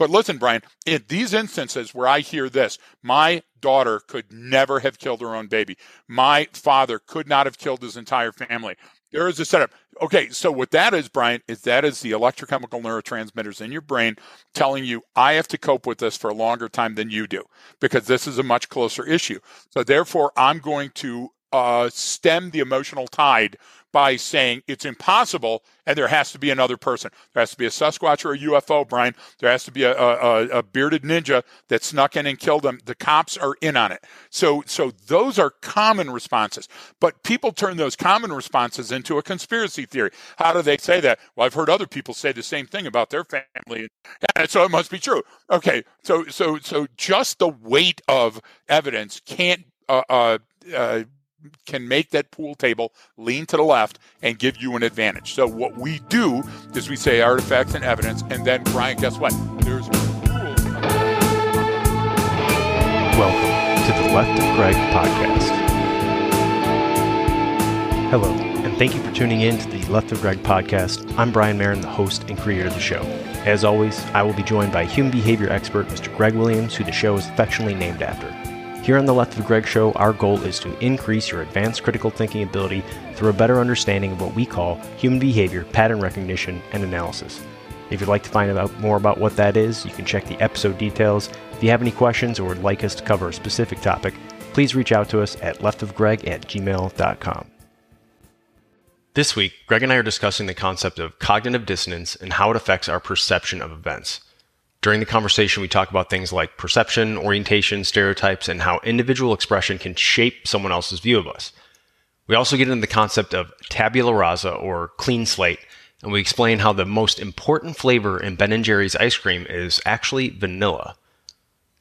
But listen, Brian, in these instances where I hear this, my daughter could never have killed her own baby. My father could not have killed his entire family. There is a setup. Okay, so what that is, Brian, is that is the electrochemical neurotransmitters in your brain telling you, I have to cope with this for a longer time than you do because this is a much closer issue. So therefore, I'm going to uh, stem the emotional tide by saying it's impossible and there has to be another person. There has to be a Sasquatch or a UFO, Brian. There has to be a, a, a, bearded ninja that snuck in and killed them. The cops are in on it. So, so those are common responses. But people turn those common responses into a conspiracy theory. How do they say that? Well, I've heard other people say the same thing about their family, and so it must be true. Okay, so so so just the weight of evidence can't. Uh, uh, uh, can make that pool table lean to the left and give you an advantage. So what we do is we say artifacts and evidence, and then Brian, guess what? There's Welcome to the Left of Greg podcast. Hello, and thank you for tuning in to the Left of Greg podcast. I'm Brian Marren, the host and creator of the show. As always, I will be joined by human behavior expert Mr. Greg Williams, who the show is affectionately named after. Here on the Left of Greg show, our goal is to increase your advanced critical thinking ability through a better understanding of what we call human behavior, pattern recognition, and analysis. If you'd like to find out more about what that is, you can check the episode details. If you have any questions or would like us to cover a specific topic, please reach out to us at leftofgreg at gmail.com. This week, Greg and I are discussing the concept of cognitive dissonance and how it affects our perception of events. During the conversation, we talk about things like perception, orientation, stereotypes, and how individual expression can shape someone else's view of us. We also get into the concept of tabula rasa or clean slate, and we explain how the most important flavor in Ben & Jerry's ice cream is actually vanilla.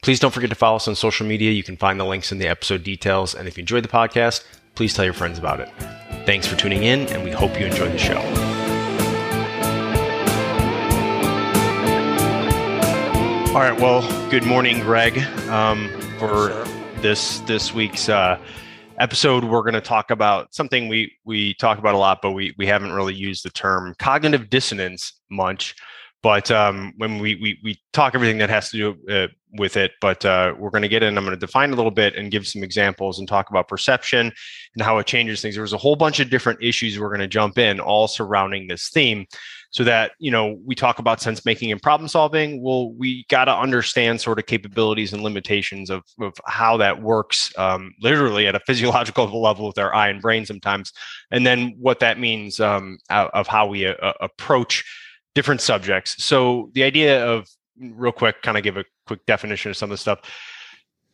Please don't forget to follow us on social media. You can find the links in the episode details. And if you enjoyed the podcast, please tell your friends about it. Thanks for tuning in, and we hope you enjoy the show. All right. Well, good morning, Greg. Um, for yes, this this week's uh, episode, we're going to talk about something we we talk about a lot, but we we haven't really used the term cognitive dissonance much. But um, when we, we we talk everything that has to do uh, with it, but uh, we're going to get in. I'm going to define a little bit and give some examples and talk about perception and how it changes things. There was a whole bunch of different issues we're going to jump in, all surrounding this theme so that you know we talk about sense making and problem solving well we got to understand sort of capabilities and limitations of, of how that works um, literally at a physiological level with our eye and brain sometimes and then what that means um, of how we uh, approach different subjects. So the idea of real quick kind of give a quick definition of some of the stuff.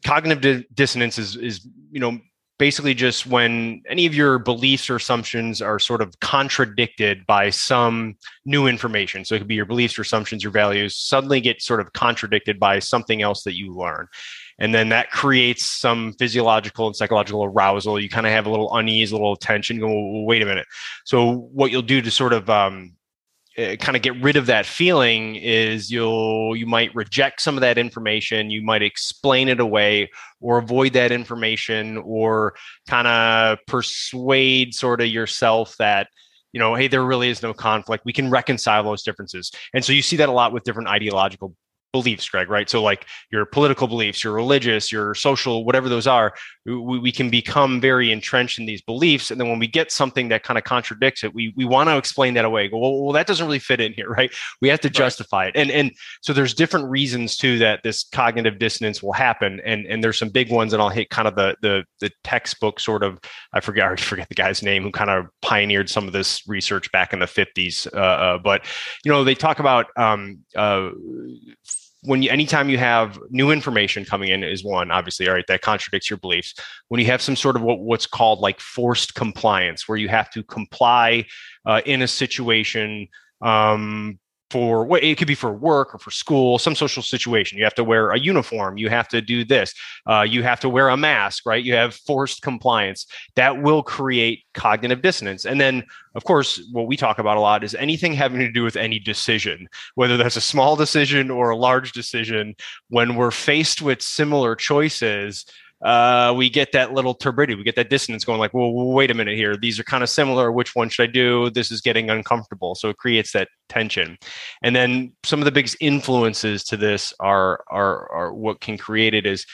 Cognitive di- dissonance is is you know basically just when any of your beliefs or assumptions are sort of contradicted by some new information. So it could be your beliefs or assumptions, your values suddenly get sort of contradicted by something else that you learn. And then that creates some physiological and psychological arousal. You kind of have a little unease, a little tension. Go, well, wait a minute. So what you'll do to sort of um, uh, kind of get rid of that feeling is you'll you might reject some of that information you might explain it away or avoid that information or kind of persuade sort of yourself that you know hey there really is no conflict we can reconcile those differences. And so you see that a lot with different ideological beliefs, Greg, right? So, like your political beliefs, your religious, your social, whatever those are, we, we can become very entrenched in these beliefs. And then when we get something that kind of contradicts it, we, we want to explain that away. Go, well, well, that doesn't really fit in here, right? We have to justify right. it. And, and so there's different reasons too that this cognitive dissonance will happen. And, and there's some big ones, and I'll hit kind of the, the, the textbook sort of, I forget, I forget the guy's name who kind of pioneered some of this research back in the 50s. Uh, uh, but, you know, they talk about, um, uh, when you anytime you have new information coming in is one obviously all right that contradicts your beliefs. When you have some sort of what, what's called like forced compliance where you have to comply uh, in a situation um, for what it could be for work or for school, some social situation. You have to wear a uniform. You have to do this. Uh, you have to wear a mask, right? You have forced compliance. That will create cognitive dissonance. And then, of course, what we talk about a lot is anything having to do with any decision, whether that's a small decision or a large decision. When we're faced with similar choices, uh, we get that little turbidity, we get that dissonance going like, well, wait a minute here. These are kind of similar. Which one should I do? This is getting uncomfortable. So it creates that tension. And then some of the biggest influences to this are are are what can create it is,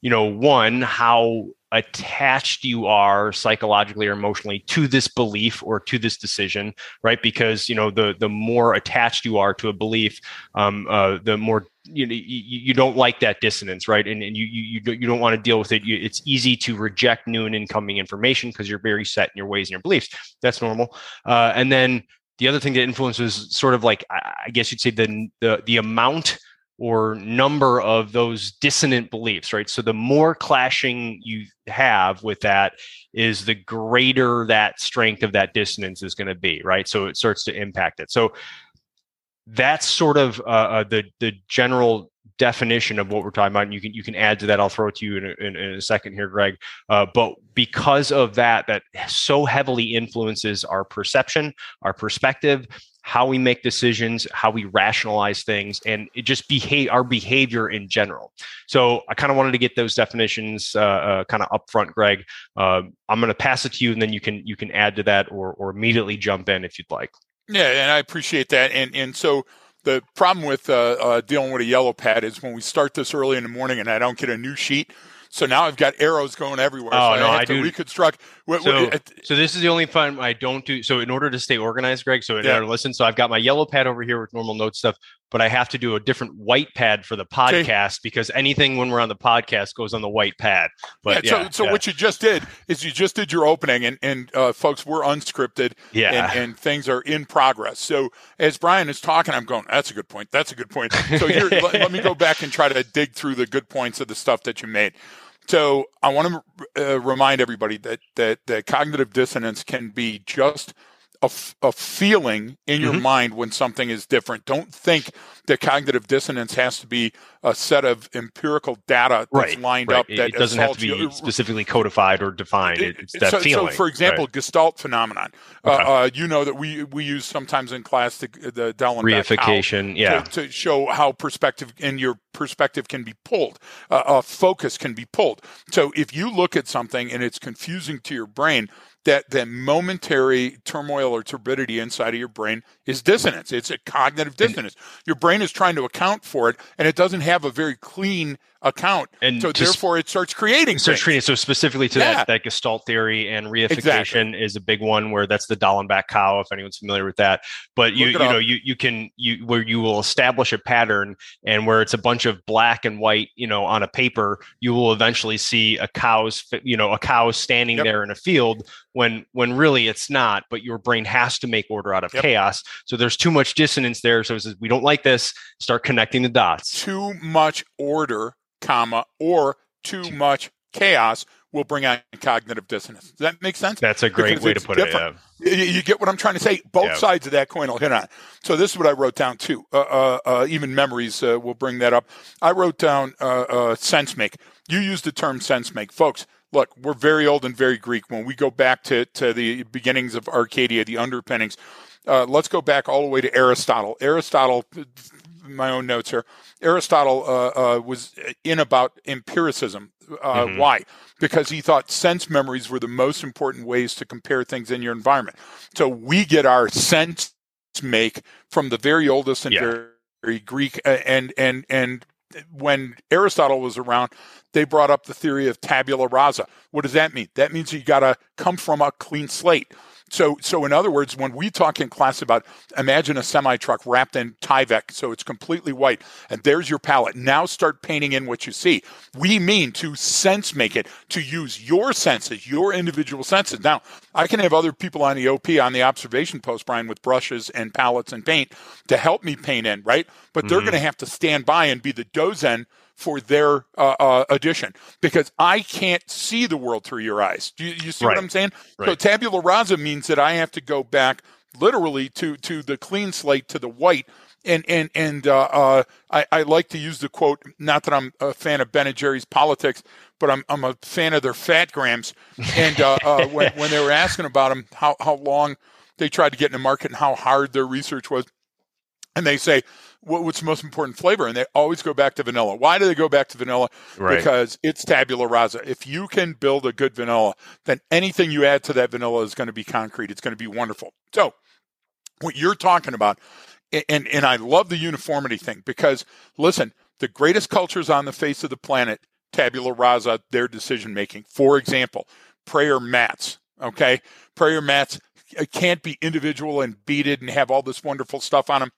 you know, one, how attached you are psychologically or emotionally to this belief or to this decision right? Because you know the the more attached you are to a belief um, uh, the more you know you, you don't like that dissonance right? And, and you you you don't want to deal with it. You, it's easy to reject new and incoming information because you're very set in your ways and your beliefs. That's normal. Uh, and then the other thing that influences sort of like i guess you'd say the the, the amount or number of those dissonant beliefs, right? So the more clashing you have with that is the greater that strength of that dissonance is going to be, right? So it starts to impact it. So that's sort of uh, uh, the the general definition of what we're talking about. And you can you can add to that. I'll throw it to you in a, in, in a second here, Greg. Uh, but because of that, that so heavily influences our perception, our perspective, how we make decisions, how we rationalize things, and it just behave our behavior in general. So I kind of wanted to get those definitions uh, uh, kind of upfront, Greg. Uh, I'm going to pass it to you, and then you can you can add to that or or immediately jump in if you'd like. Yeah, and I appreciate that. And and so the problem with uh, uh, dealing with a yellow pad is when we start this early in the morning and I don't get a new sheet, so now I've got arrows going everywhere. Oh so no, I, I do reconstruct. So, so this is the only fun I don't do. So in order to stay organized, Greg. So in yeah. order to listen, so I've got my yellow pad over here with normal note stuff, but I have to do a different white pad for the podcast okay. because anything when we're on the podcast goes on the white pad. But yeah, yeah so, so yeah. what you just did is you just did your opening, and and uh, folks, we're unscripted. Yeah, and, and, things are in progress. So as Brian is talking, I'm going. That's a good point. That's a good point. So here, let, let me go back and try to dig through the good points of the stuff that you made. So I want to uh, remind everybody that, that that cognitive dissonance can be just a, f- a feeling in your mm-hmm. mind when something is different. Don't think that cognitive dissonance has to be a set of empirical data that's right, lined right. up. That it doesn't have to be you. specifically codified or defined. It's that so, feeling. So, for example, right. Gestalt phenomenon. Uh, okay. Uh, uh, you know that we we use sometimes in class the, the Dallenbach reification, yeah, to, to, show how perspective and your perspective can be pulled, uh, uh, focus can be pulled. So if you look at something and it's confusing to your brain, that that momentary turmoil or turbidity inside of your brain is dissonance. It's a cognitive dissonance. Your brain is trying to account for it, and it doesn't have a very clean account. And so therefore it starts creating. Starts creating. So specifically to yeah. that, that Gestalt theory and reification exactly. is a big one where that's the Dallenbach cow, if anyone's familiar with that. But you you know, you you can you where you will establish a pattern and where it's a bunch of black and white, you know, on a paper, you will eventually see a cow's you know, a cow standing yep. there in a field when when really it's not, but your brain has to make order out of yep. chaos. So there's too much dissonance there. So it says we don't like this, start connecting the dots. Too much order comma, or too much chaos will bring on cognitive dissonance. Does that make sense? That's a great because way to put different. it. Yeah. You, get what I'm trying to say? Both yeah. sides of that coin will hit on. So this is what I wrote down too. Uh, uh, uh, even memories uh, will bring that up. I wrote down uh, uh, sense make. You used the term sense make, folks. Look, we're very old and very Greek. When we go back to, to the beginnings of Arcadia, the underpinnings, let's go back all the way to Aristotle. Aristotle, my own notes here. Aristotle uh, uh, was in about empiricism. Uh, mm-hmm. Why? Because he thought sense memories were the most important ways to compare things in your environment. So we get our sense make from the very oldest and yeah. very, Greek uh, and and and when Aristotle was around, they brought up the theory of tabula rasa. What does that mean? That means you got to come from a clean slate. So, so in other words, when we talk in class about imagine a semi truck wrapped in Tyvek, so it's completely white, and there's your palette. Now start painting in what you see. We mean to sense make it, to use your senses, your individual senses. Now, I can have other people on the OP on the observation post, Brian, with brushes and palettes and paint to help me paint in, right? But mm-hmm. they're going to have to stand by and be the dozen for their uh, uh, addition because I can't see the world through your eyes. Do you, you see right. what I'm saying? Right. So tabula rasa means that I have to go back literally to to the clean slate to the white. And and and uh, uh, I, I like to use the quote. Not that I'm a fan of Ben and Jerry's politics, but I'm I'm a fan of their fat grams. And uh, uh, when when they were asking about them, how how long they tried to get in the market and how hard their research was, and they say, what's the most important flavor? And they always go back to vanilla. Why do they go back to vanilla? Right. Because it's tabula rasa. If you can build a good vanilla, then anything you add to that vanilla is going to be concrete. It's going to be wonderful. So, what you're talking about, and, and I love the uniformity thing because, listen, the greatest cultures on the face of the planet, tabula rasa, their decision making. For example, prayer mats. Okay. Prayer mats can't be individual and beaded and have all this wonderful stuff on them.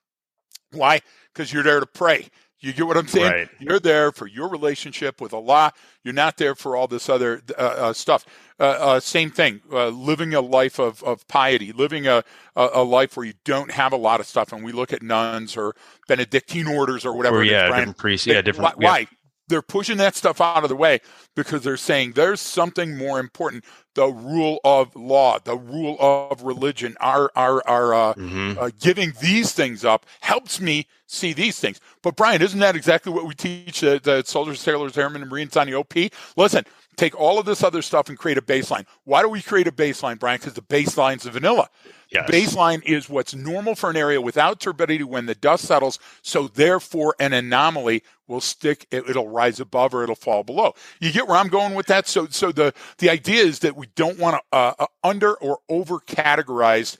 Why? Because you're there to pray. You get what I'm saying? Right. You're there for your relationship with Allah. You're not there for all this other uh, uh, stuff. Uh, uh same thing. Uh, living a life of, of piety, living a, a, a, life where you don't have a lot of stuff. And we look at nuns or Benedictine orders or whatever. Or, yeah, is, different priests. Yeah, different. Why? Yeah. They're pushing that stuff out of the way because they're saying there's something more important the rule of law the rule of religion. Our our our uh, mm-hmm. uh, giving these things up helps me see these things. But brian isn't that exactly what we teach the, the soldiers sailors airmen and marines on the op listen take all of this other stuff and create a baseline. Why do we create a baseline brian? Because the baseline's the vanilla Yes. Baseline is what's normal for an area without turbidity when the dust settles. So therefore, an anomaly will stick. It, will rise above or it'll fall below. You get where I'm going with that. So, so the the idea is that we don't want to uh, uh, under or over categorize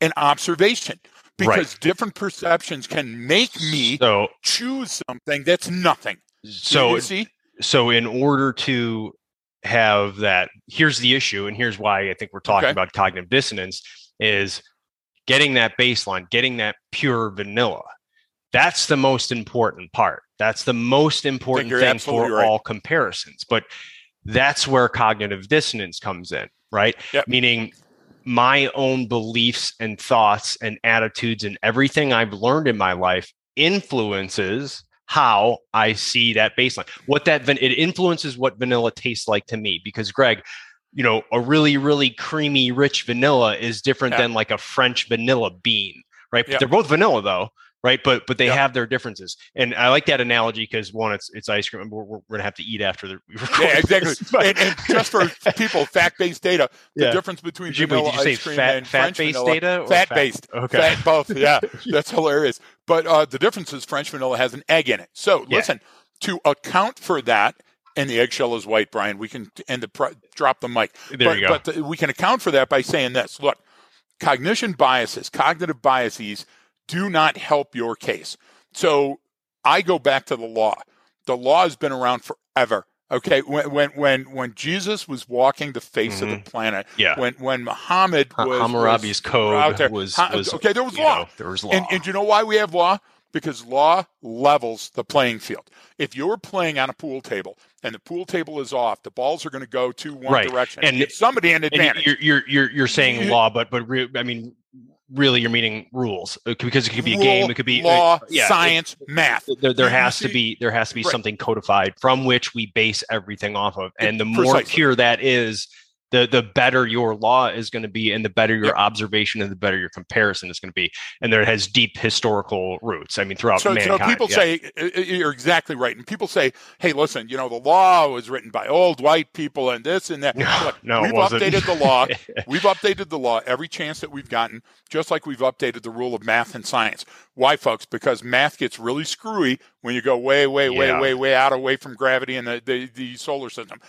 an observation because right. different perceptions can make me so, choose something that's nothing. So, you see? so in order to have that, here's the issue, and here's why I think we're talking okay. about cognitive dissonance is getting that baseline, getting that pure vanilla. That's the most important part. That's the most important thing for right. all comparisons. But that's where cognitive dissonance comes in, right? Yep. Meaning my own beliefs and thoughts and attitudes and everything I've learned in my life influences how I see that baseline. What that it influences what vanilla tastes like to me because Greg, you know, a really, really creamy, rich vanilla is different yeah. than like a French vanilla bean, right? Yeah. They're both vanilla though, right? But but they yeah. have their differences. And I like that analogy because one, it's it's ice cream. We're, we're, gonna have to eat after the yeah, exactly. and, and, just for people, fact based data, the difference between did vanilla you, ice cream fat, and fat French based vanilla, data, fat based, okay, fat both. Yeah, that's hilarious. But uh, the difference is French vanilla has an egg in it. So listen, to account for that and the eggshell is white, Brian. We can and the drop the mic. There but, you go. But the, we can account for that by saying this: Look, cognition biases, cognitive biases, do not help your case. So I go back to the law. The law has been around forever. Okay, when when when when Jesus was walking the face mm-hmm. of the mm-hmm. planet, yeah. When when Muhammad was Hammurabi's was code there, was, was, okay. There was law. Know, there was law. And, and you know why we have law? Because law levels the playing field. If you're playing on a pool table and the pool table is off, the balls are going to go to one right. direction. And give somebody an advantage. You're, you're, you're you're saying law, but but re- I mean, really, you're meaning rules uh, because it could be Rule, a game, it could be law, uh, yeah, science, it, math. There, there has to be there has to be right. something codified from which we base everything off of, and the more Precisely. pure that is, the the better your law is going to be and the better your observation and the better your comparison is going to be. And there has deep historical roots i mean throughout so, mankind so people yeah. say uh, uh, uh, you're exactly right. And people say hey listen you know the law was written by old white people and this and that. No, Look, no we've updated the law. We've updated the law every chance that we've gotten just like we've updated the rule of math and science. Why folks? Because math gets really screwy when you go way way way yeah. way way out away from gravity and the, the, the solar system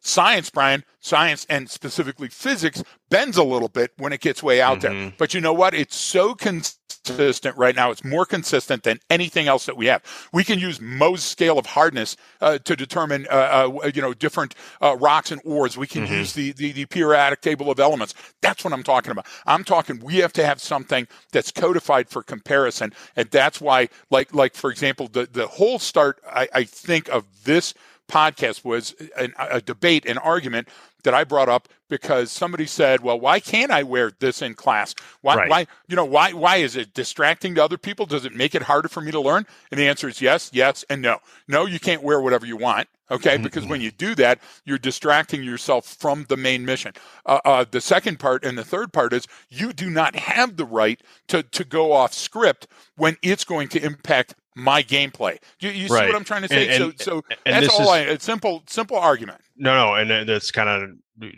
science, Brian, science and specifically physics bends a little bit when it gets way out mm-hmm. there. But you know what? It's so consistent right now. It's more consistent than anything else that we have. We can use Mohs scale of hardness uh, to determine, uh, uh, you know, different uh, rocks and ores. We can mm-hmm. use the, the, the periodic table of elements. That's what I'm talking about. I'm talking we have to have something that's codified for comparison, and that's why, like like for example, the the whole start I, I think of this podcast was an, a debate, an argument that I brought up because somebody said, "Well, why can't I wear this in class? Why, right. why, you know, why, why is it distracting to other people? Does it make it harder for me to learn?" And the answer is yes, yes, and no. No, you can't wear whatever you want. Okay, mm-hmm. because when you do that, you're distracting yourself from the main mission. Uh, uh, the second part and the third part is you do not have the right to to go off script when it's going to impact my gameplay. You, you right. see what I'm trying to say? And, and, so, so and that's all. Is, I, it's simple, simple argument. No, no, and that's kind of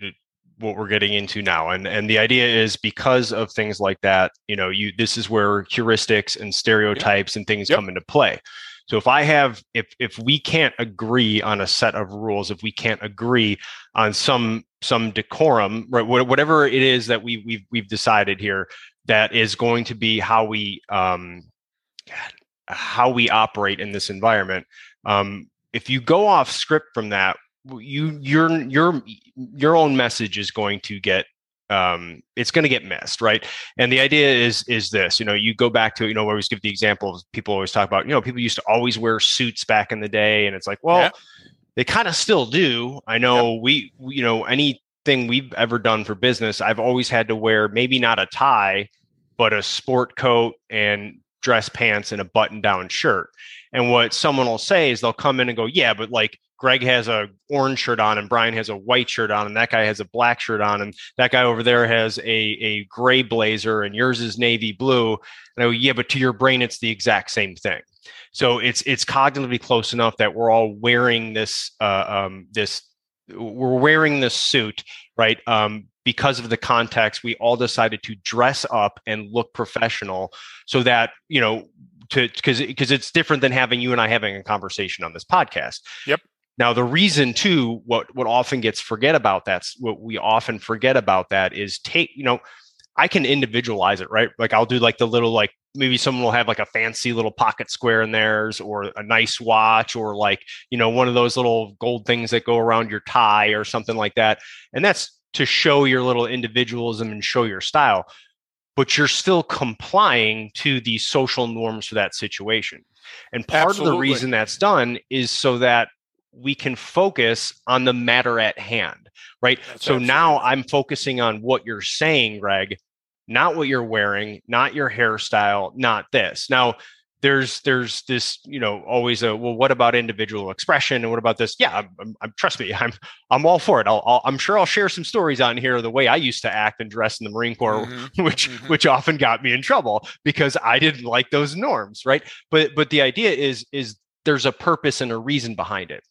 what we're getting into now and and the idea is because of things like that you know you this is where heuristics and stereotypes and things yep. come into play so if i have if if we can't agree on a set of rules if we can't agree on some some decorum right whatever it is that we we've we've decided here that is going to be how we um how we operate in this environment um if you go off script from that you your your your own message is going to get um, it's going to get missed, right? And the idea is is this, you know, you go back to, you know, we always give the example people always talk about, you know, people used to always wear suits back in the day, and it's like, well, yeah. they kind of still do. I know yeah. we, we, you know, anything we've ever done for business, I've always had to wear maybe not a tie, but a sport coat and dress pants and a button down shirt. And what someone will say is they'll come in and go, yeah, but like Greg has a orange shirt on and Brian has a white shirt on and that guy has a black shirt on and that guy over there has a, a gray blazer and yours is navy blue. And I go, yeah, but to your brain, it's the exact same thing. So it's it's cognitively close enough that we're all wearing this uh, um, this we're wearing this suit, right? Um, because of the context, we all decided to dress up and look professional so that you know to because because it's different than having you and I having a conversation on this podcast. Yep. Now, the reason too, what what often gets forget about that's what we often forget about that is take, you know, I can individualize it, right? Like I'll do like the little like maybe someone will have like a fancy little pocket square in theirs or a nice watch or like, you know, one of those little gold things that go around your tie or something like that. And that's to show your little individualism and show your style. But you're still complying to the social norms for that situation. And part Absolutely. of the reason that's done is so that we can focus on the matter at hand, right? That's so now I'm focusing on what you're saying, Greg, not what you're wearing, not your hairstyle, not this. Now, there's there's this you know always a well what about individual expression and what about this yeah I'm, I'm, trust me i'm i'm all for it I'll, i am sure i'll share some stories on here of the way i used to act and dress in the marine corps mm-hmm. which mm-hmm. which often got me in trouble because i didn't like those norms right but but the idea is is there's a purpose and a reason behind it.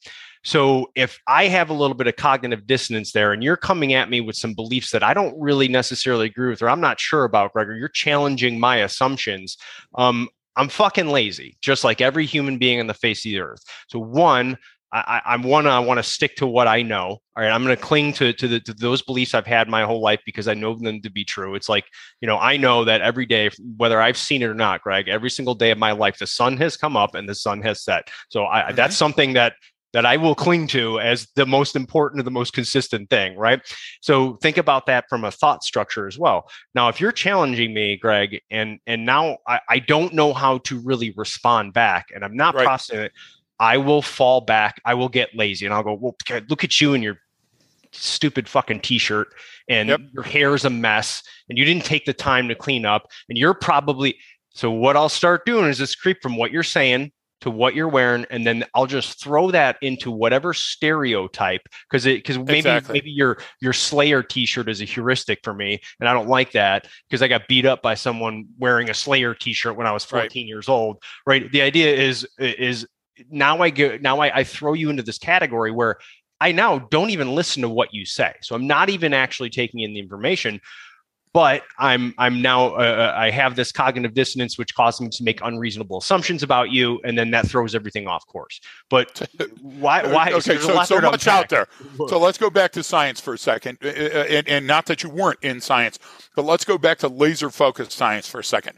So if I have a little bit of cognitive dissonance there and you're coming at me with some beliefs that I don't really necessarily agree with or I'm not sure about, Gregor, you're challenging my assumptions. Um, I'm fucking lazy, just like every human being on the face of the earth. So one, I, want to I want to stick to what I know. All right, I'm going to cling to to, the, to those beliefs I've had my whole life because I know them to be true. It's like you know I know that every day, whether I've seen it or not, Greg, every single day of my life, the sun has come up and the sun has set. So I, mm-hmm. that's something that that I will cling to as the most important or the most consistent thing, right? So think about that from a thought structure as well. Now, if you're challenging me, Greg, and and now I, I don't know how to really respond back, and I'm not right. processing it I will fall back. I will get lazy and I'll go, well, look at you and your stupid fucking t-shirt and yep. your hair is a mess and you didn't take the time to clean up and you're probably so what I'll start doing is this creep from what you're saying to what you're wearing and then I'll just throw that into whatever stereotype because it because maybe exactly. maybe your your Slayer t-shirt is a heuristic for me and I don't like that because I got beat up by someone wearing a Slayer t-shirt when I was 14 right. years old right the idea is is now I go now I, I throw you into this category where I now don't even listen to what you say. So I'm not even actually taking in the information, but I'm I'm now uh, uh I have this cognitive dissonance which causes me to make unreasonable assumptions about you, and then that throws everything off course. But why? Why? okay, so, so much out there. So let's go back to science for a second, uh, uh, and, and not that you weren't in science, but let's go back to laser focused science for a second.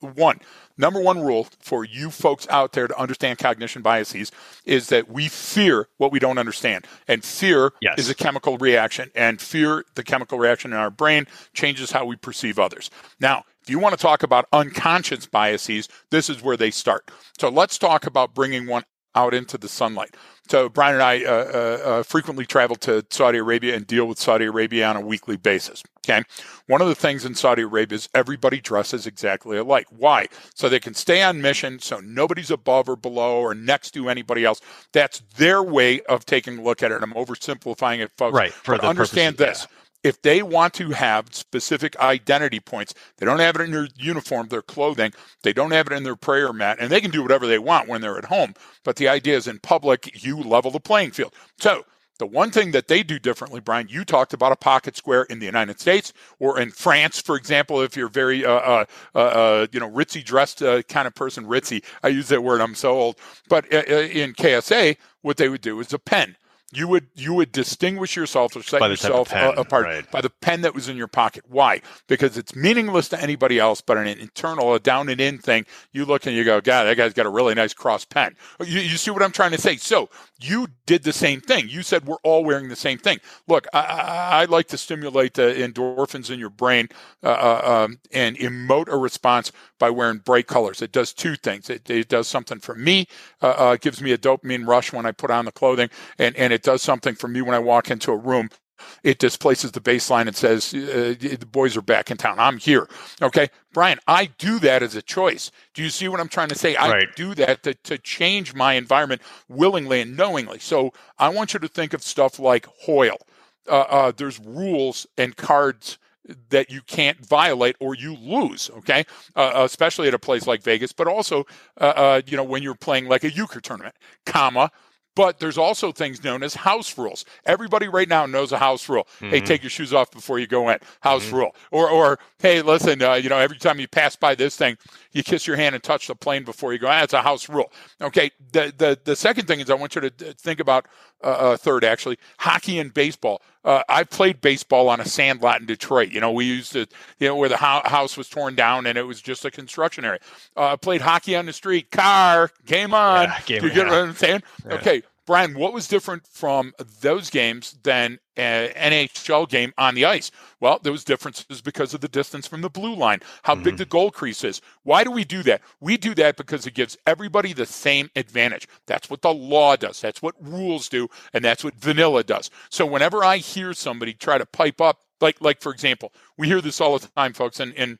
One, number one rule for you folks out there to understand cognition biases is that we fear what we don't understand. And fear yes. is a chemical reaction, and fear, the chemical reaction in our brain, changes how we perceive others. Now, if you want to talk about unconscious biases, this is where they start. So let's talk about bringing one out into the sunlight. So Brian and I uh, uh, uh, frequently travel to Saudi Arabia and deal with Saudi Arabia on a weekly basis. Okay, one of the things in Saudi Arabia is everybody dresses exactly alike. Why? So they can stay on mission, so nobody's above or below or next to anybody else. That's their way of taking a look at it. And I'm oversimplifying it, folks. Right. For but understand this. Yeah if they want to have specific identity points, they don't have it in their uniform, their clothing, they don't have it in their prayer mat, and they can do whatever they want when they're at home. But the idea is in public, you level the playing field. So The one thing that they do differently, Brian, you talked about a pocket square in the United States or in France, for example, if you're very, uh, uh, uh, uh you know, ritzy dressed uh, kind of person, ritzy. I use that word. I'm so old. But uh, in KSA, what they would do is a pen you would you would distinguish yourself or set yourself pen, apart right. by the pen that was in your pocket. Why? Because it's meaningless to anybody else, but an internal, a down and in thing. You look and you go, God, that guy's got a really nice cross pen. You, you see what I'm trying to say? So you did the same thing. You said we're all wearing the same thing. Look, I, I, I like to stimulate the endorphins in your brain uh, uh, um, and emote a response by wearing bright colors. It does two things. It, it does something for me. Uh, uh gives me a dopamine rush when I put on the clothing, and and it does something for me when I walk into a room it displaces the baseline and says uh, the boys are back in town. I'm here. Okay, Brian, I do that as a choice. Do you see what I'm trying to say? I do that to, to change my environment willingly and knowingly. So I want you to think of stuff like Hoyle. Uh, uh, there's rules and cards that you can't violate or you lose. Okay, uh, especially at a place like Vegas, but also uh, uh, you know when you're playing like a euchre tournament, comma but there's also things known as house rules. Everybody right now knows a house rule. Mm-hmm. Hey, take your shoes off before you go in. House mm-hmm. rule. Or, or hey, listen, uh, you know, every time you pass by this thing, you kiss your hand and touch the plane before you go. That's ah, a house rule. Okay. The the the second thing is I want you to think about uh, uh, third actually hockey and baseball. Uh, I played baseball on a sand lot in Detroit. You know, we used to, you know, where the ho- house was torn down and it was just a construction area. Uh, played hockey on the street. Car, game on. Yeah, game you get what I'm saying? Yeah. Okay. Brian, what was different from those games than an NHL game on the ice? Well, there was differences because of the distance from the blue line, how mm-hmm. big the goal crease is. Why do we do that? We do that because it gives everybody the same advantage. That's what the law does. That's what rules do, and that's what vanilla does. So whenever I hear somebody try to pipe up, like like for example, we hear this all the time, folks, and, and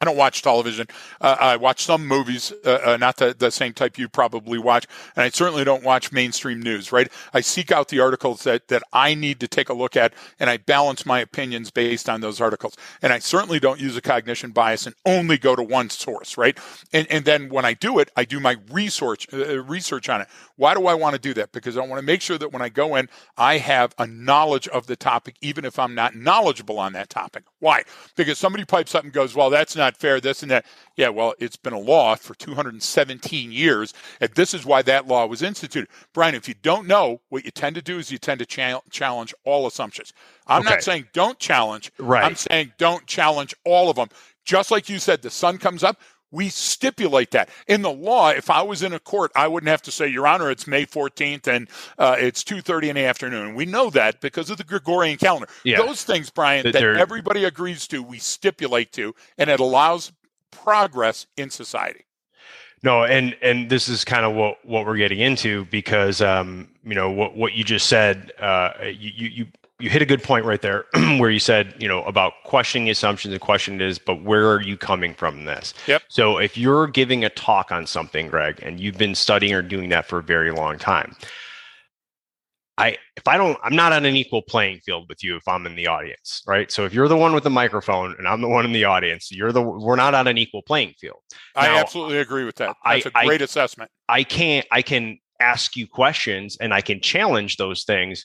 I don't watch television. Uh, I watch some movies, uh, uh, not the, the same type you probably watch, and I certainly don't watch mainstream news. Right? I seek out the articles that that I need to take a look at, and I balance my opinions based on those articles. And I certainly don't use a cognition bias and only go to one source. Right? And and then when I do it, I do my research uh, research on it. Why do I want to do that? Because I want to make sure that when I go in, I have a knowledge of the topic, even if I'm not knowledgeable on that topic. Why? Because somebody pipes up and goes, "Well, that's not." Not fair, this and that. Yeah, well, it's been a law for 217 years, and this is why that law was instituted. Brian, if you don't know, what you tend to do is you tend to cha- challenge all assumptions. I'm okay. not saying don't challenge. Right. I'm saying don't challenge all of them. Just like you said, the sun comes up. We stipulate that in the law. If I was in a court, I wouldn't have to say, "Your Honor, it's May 14th and uh, it's 2:30 in the afternoon." We know that because of the Gregorian calendar. Yeah. Those things, Brian, that, that everybody agrees to, we stipulate to, and it allows progress in society. No, and and this is kind of what what we're getting into because um, you know what what you just said. Uh, you you you hit a good point right there where you said, you know, about questioning the assumptions. The question is, but where are you coming from this? Yep. So if you're giving a talk on something, Greg, and you've been studying or doing that for a very long time, I if I don't I'm not on an equal playing field with you if I'm in the audience, right? So if you're the one with the microphone and I'm the one in the audience, you're the we're not on an equal playing field. Now, I absolutely agree with that. That's I, a great I, assessment. I can't I can ask you questions and I can challenge those things,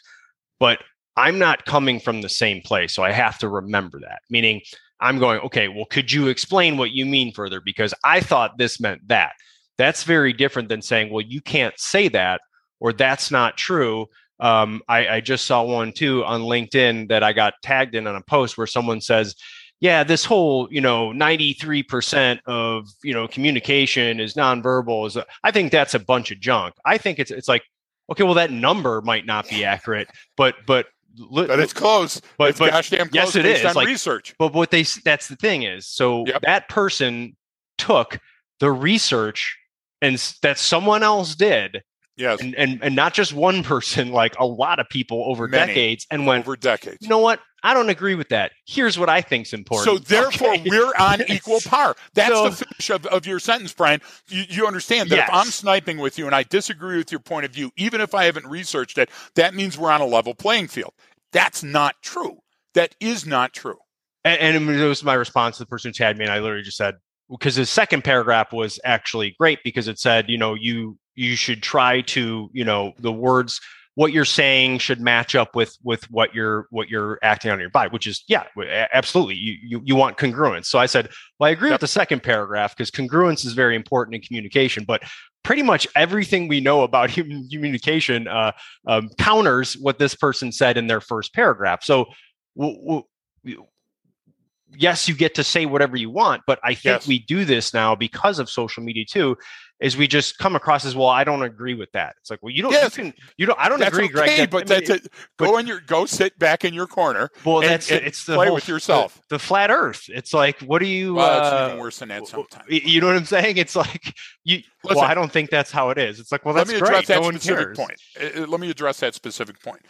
but I'm not coming from the same place. So I have to remember that, meaning I'm going, okay, well, could you explain what you mean further? Because I thought this meant that. That's very different than saying, well, you can't say that or that's not true. Um, I, I just saw one too on LinkedIn that I got tagged in on a post where someone says, yeah, this whole, you know, 93% of, you know, communication is nonverbal is I think that's a bunch of junk. I think it's it's like okay, well that number might not be accurate, but but but it's close. But, it's but gosh damn close yes, it is. on like, research. But what they that's the thing is, so yep. that person took the research and that someone else did. Yes. And, and and not just one person, like a lot of people over Many, decades and went over decades. You know what? I don't agree with that. Here's what I think's important. So therefore, okay. we're on equal par. That's so, the finish of, of your sentence, Brian. You, you understand that yes. if I'm sniping with you and I disagree with your point of view, even if I haven't researched it, that means we're on a level playing field. That's not true. That is not true. And, and it was my response to the person who tagged me, and I literally just said, because his second paragraph was actually great because it said, you know, you you should try to, you know, the words what you're saying should match up with with what you're what you're acting on your body which is yeah absolutely you you, you want congruence so i said well i agree yep. with the second paragraph because congruence is very important in communication but pretty much everything we know about human communication uh, um, counters what this person said in their first paragraph so w- w- yes, you get to say whatever you want, but I think yes. we do this now because of social media too. Is we just come across as well. I don't agree with that. It's like, well, you don't. Yes. You, can, you don't. I don't that's agree, okay, Greg. That, but I mean, that's it. Go in your. Go sit back in your corner. Well, and, that's and it's the play whole, with yourself. The, the, flat Earth. It's like, what do you? Well, uh, it's even worse than that sometimes. You know what I'm saying? It's like you. Listen, well, I don't think that's how it is. It's like, well, that's let me address great. that no specific point. Uh, let me address that specific point.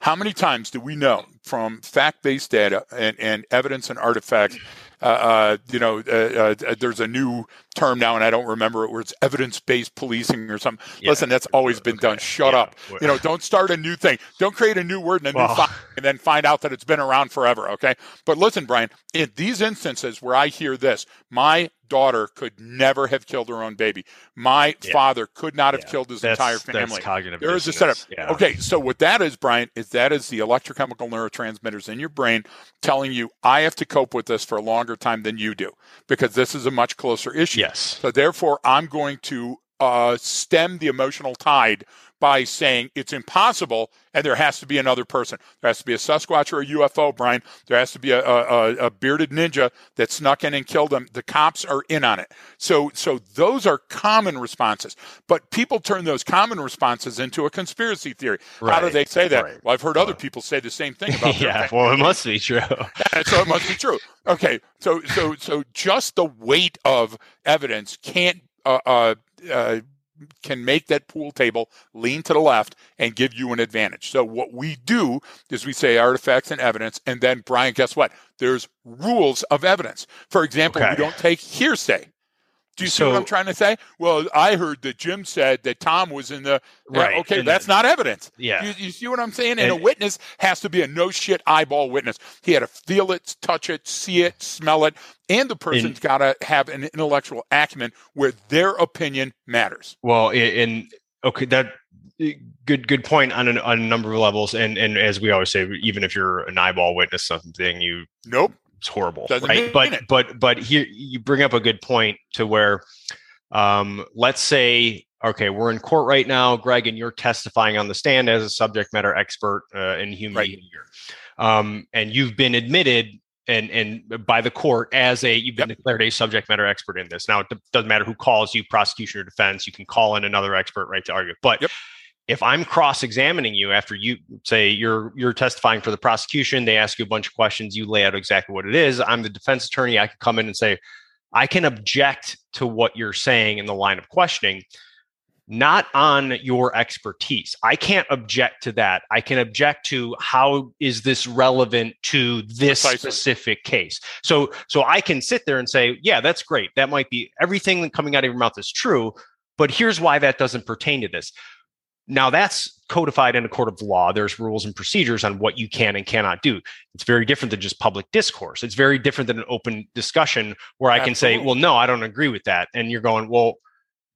How many times do we know from fact-based data and, and evidence and artifacts uh, uh, you know, uh, uh, there's a new term now, and I don't remember it, where it's evidence-based policing or something. Yeah. Listen, that's always been okay. done. Shut yeah. up. You know, don't start a new thing. Don't create a new word and a new file, and then find out that it's been around forever. Okay, but listen, Brian, in these instances where I hear this, my daughter could never have killed her own baby. My yeah. father could not have yeah. killed his that's, entire family. there is a setup. Yeah. Okay, so what that is, Brian, is that is the electrochemical neurotransmitters in your brain telling you I have to cope with this for a longer time than you do because this is a much closer issue. Yes. So therefore, I'm going to uh, stem the emotional tide by saying it's impossible and there has to be another person. There has to be a Sasquatch or a UFO, Brian. There has to be a, a, a, bearded ninja that snuck in and killed them. The cops are in on it. So, so those are common responses. But people turn those common responses into a conspiracy theory. Right. How do they say that? Right. Well, I've heard other people say the same thing about that. Yeah, well, it must be true. so it must be true. Okay, so so so just the weight of evidence can't uh, uh, uh, can make that pool table lean to the left and give you an advantage. So what we do is we say artifacts and evidence, and then Brian, guess what? There's rules of evidence. For example, okay. we don't take hearsay. Do you so, see what I'm trying to say? Well, I heard that Jim said that Tom was in the. Uh, right. okay, and that's not evidence. Yeah. You, you, see what I'm saying? And, and, a witness has to be a no shit eyeball witness. He had to feel it, touch it, see it, smell it, and the person's got to have an intellectual acumen where their opinion matters. Well, in okay, that good good point on, an, on a number of levels and and as we always say even if you're an eyeball witness something you nope it's horrible, Doesn't right? But it. but but here you bring up a good point to where, um, let's say, okay, we're in court right now, Greg, and you're testifying on the stand as a subject matter expert uh, in human right. behavior, um, and you've been admitted and and by the court as a you've been yep. declared a subject matter expert in this. Now it doesn't matter who calls you, prosecution or defense. You can call in another expert, right, to argue. But yep if I'm cross-examining you after you say you're you're testifying for the prosecution, they ask you a bunch of questions, you lay out exactly what it is. I'm the defense attorney. I can come in and say, I can object to what you're saying in the line of questioning, not on your expertise. I can't object to that. I can object to how is this relevant to this Precisely. specific case. So so I can sit there and say, yeah, that's great. That might be everything coming out of your mouth is true, but here's why that doesn't pertain to this. Now that's codified in a court of law. There's rules and procedures on what you can and cannot do. It's very different than just public discourse. It's very different than an open discussion where I can say, well, no, I don't agree with that. And you're going, well,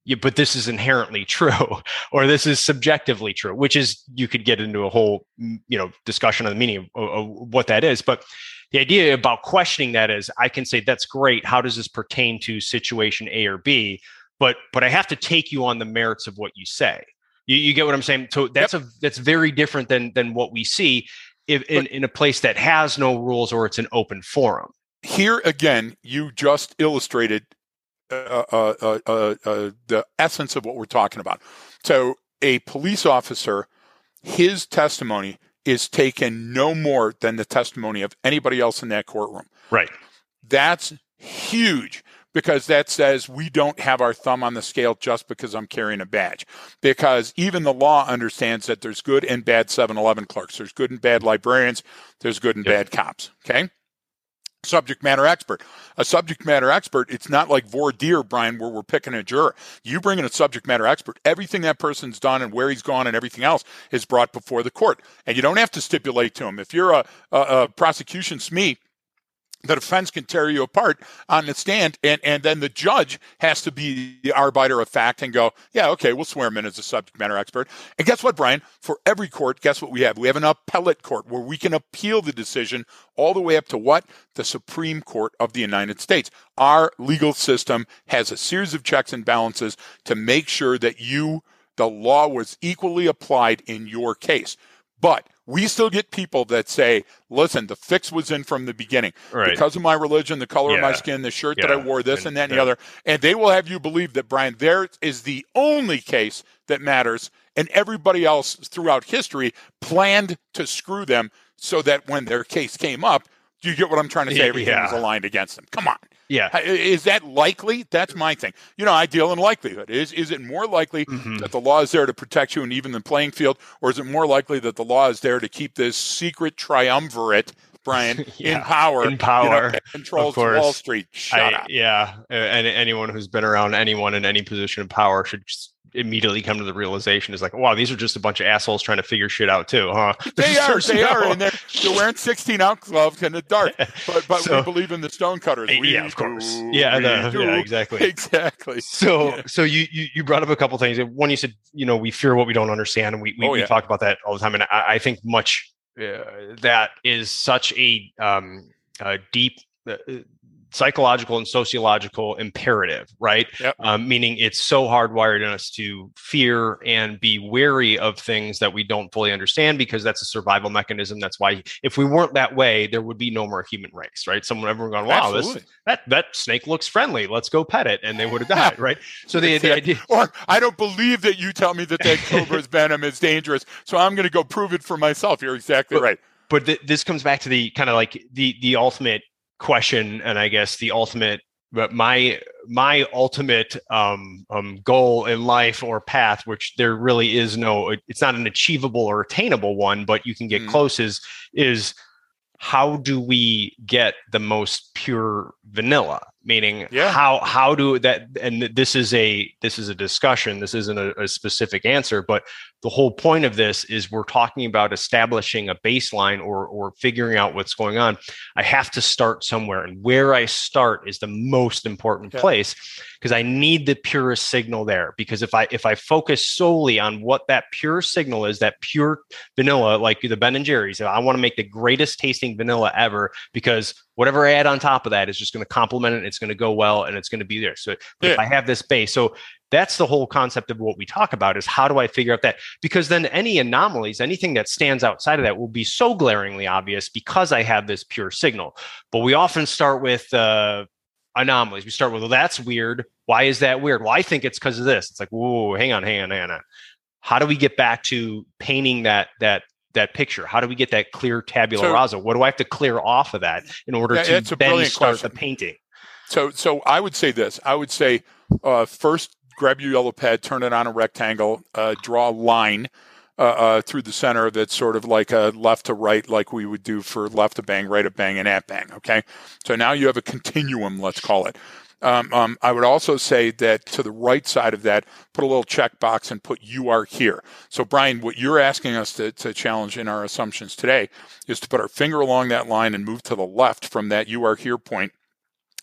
yeah, but this is inherently true, or this is subjectively true, which is you could get into a whole, mm, you know, discussion on the meaning of, of what that is. But the idea about questioning that is I can say, that's great. How does this pertain to situation A or B? But but I have to take you on the merits of what you say. You, you get what I'm saying? So that's yep. a that's very different than than what we see if, in, in a place that has no rules or it's an open forum. Here again, you just illustrated uh uh, uh, uh, uh, the essence of what we're talking about. So, a police officer, his testimony is taken no more than the testimony of anybody else in that courtroom. Right. That's huge because that says we don't have our thumb on the scale just because I'm carrying a badge. Because even the law understands that there's good and bad 7 Eleven clerks, there's good and bad librarians, there's good and yep. bad cops. Okay? Subject matter expert. A subject matter expert, it's not like voir dire, Brian, where we're picking a juror. You bring in a subject matter expert. Everything that person's done and where he's gone and everything else is brought before the court. And you don't have to stipulate to him. If you're a, a, a prosecution SME, the defense can tear you apart on the stand, and, and then the judge has to be the arbiter of fact and go, yeah, okay, we'll swear him in as a subject matter expert. And guess what, Brian? For every court, guess what we have? We have an appellate court where we can appeal the decision all the way up to what? The Supreme Court of the United States. Our legal system has a series of checks and balances to make sure that you, the law was equally applied in your case. But we still get people that say, listen, the fix was in from the beginning. Right. Because of my religion, the color of my skin, the shirt Yeah. that I wore, this And- and, that and yeah. the other. And they will have you believe that, Brian, there is the only case that matters. And everybody else throughout history planned to screw them so that when their case came up, do you get what I'm trying to say? Yeah. Everything was aligned against them. Come on. Yeah. Is that likely? That's my thing. You know, I deal in likelihood. Is is it more likely Mhm. that the law is there to protect you and even the playing field, or is it more likely that the law is there to keep this secret triumvirate, Brian, in power, in you know, power, controls of. Wall Street? Shut I, up. yeah, and anyone who's been around anyone in any position of power should just immediately come to the realization is like, wow, these are just a bunch of assholes trying to figure shit out too, huh? They are. They no- are, and they're, they're wearing 16 ounce gloves in the dark. But but So- we believe in the stonecutters. We yeah, of course. do, Yeah, the- yeah, exactly. exactly. So, Yeah. so you, you you brought up a couple things. One, you said, you know, we fear what we don't understand, and we we, Oh, we talk about that all the time. And I, I think much uh, that is such a um, uh, deep uh, psychological and sociological imperative, right? Yep. Um, meaning it's so hardwired in us to fear and be wary of things that we don't fully understand because that's a survival mechanism. That's why if we weren't that way, there would be no more human race, right? Someone everyone going, wow, this that that snake looks friendly. Let's go pet it, and they would have died, right? So the, the idea, Or I don't believe that you tell me that that cobra's venom is dangerous, so I'm going to go prove it for myself. You're exactly But- right. but th- this comes back to the kind of like the the ultimate question, and I guess the ultimate, but my my ultimate um, um, goal in life or path, which there really is no, it's not an achievable or attainable one, but you can get Mm. close. Is is how do we get the most pure vanilla meaning Yeah. how how do that and this is a this is a discussion this isn't a, a specific answer but the whole point of this is we're talking about establishing a baseline or or figuring out what's going on. I have to start somewhere and where i start is the most important Yeah. place because i need the purest signal there because if i if i focus solely on what that pure signal is that pure vanilla like the ben and jerry's i want to make the greatest tasting vanilla ever because whatever I add on top of that is just going to complement it it's going to go well and it's going to be there. So but if i have this base so that's the whole concept of what we talk about is how do i figure out that? Because then any anomalies anything that stands outside of that will be so glaringly obvious because i have this pure signal. But we often start with uh anomalies. We start with well that's weird. Why is that weird? Well i think it's because of this. It's like whoa hang on hang on hang on how do we get back to painting that that that picture? How do we get that clear tabula So- rasa? What do i have to clear off of that in order to then start question. the painting? So, so I would say this. I would say uh, first, grab your yellow pad, turn it on a rectangle, uh, draw a line uh, uh, through the center that's sort of like a left to right, like we would do for left to bang, right to bang, and at bang. Okay. So now you have a continuum, let's call it. Um, um, I would also say that to the right side of that, put a little check box and put you are here. So, Brian, what you're asking us to, to challenge in our assumptions today is to put our finger along that line and move to the left from that you are here point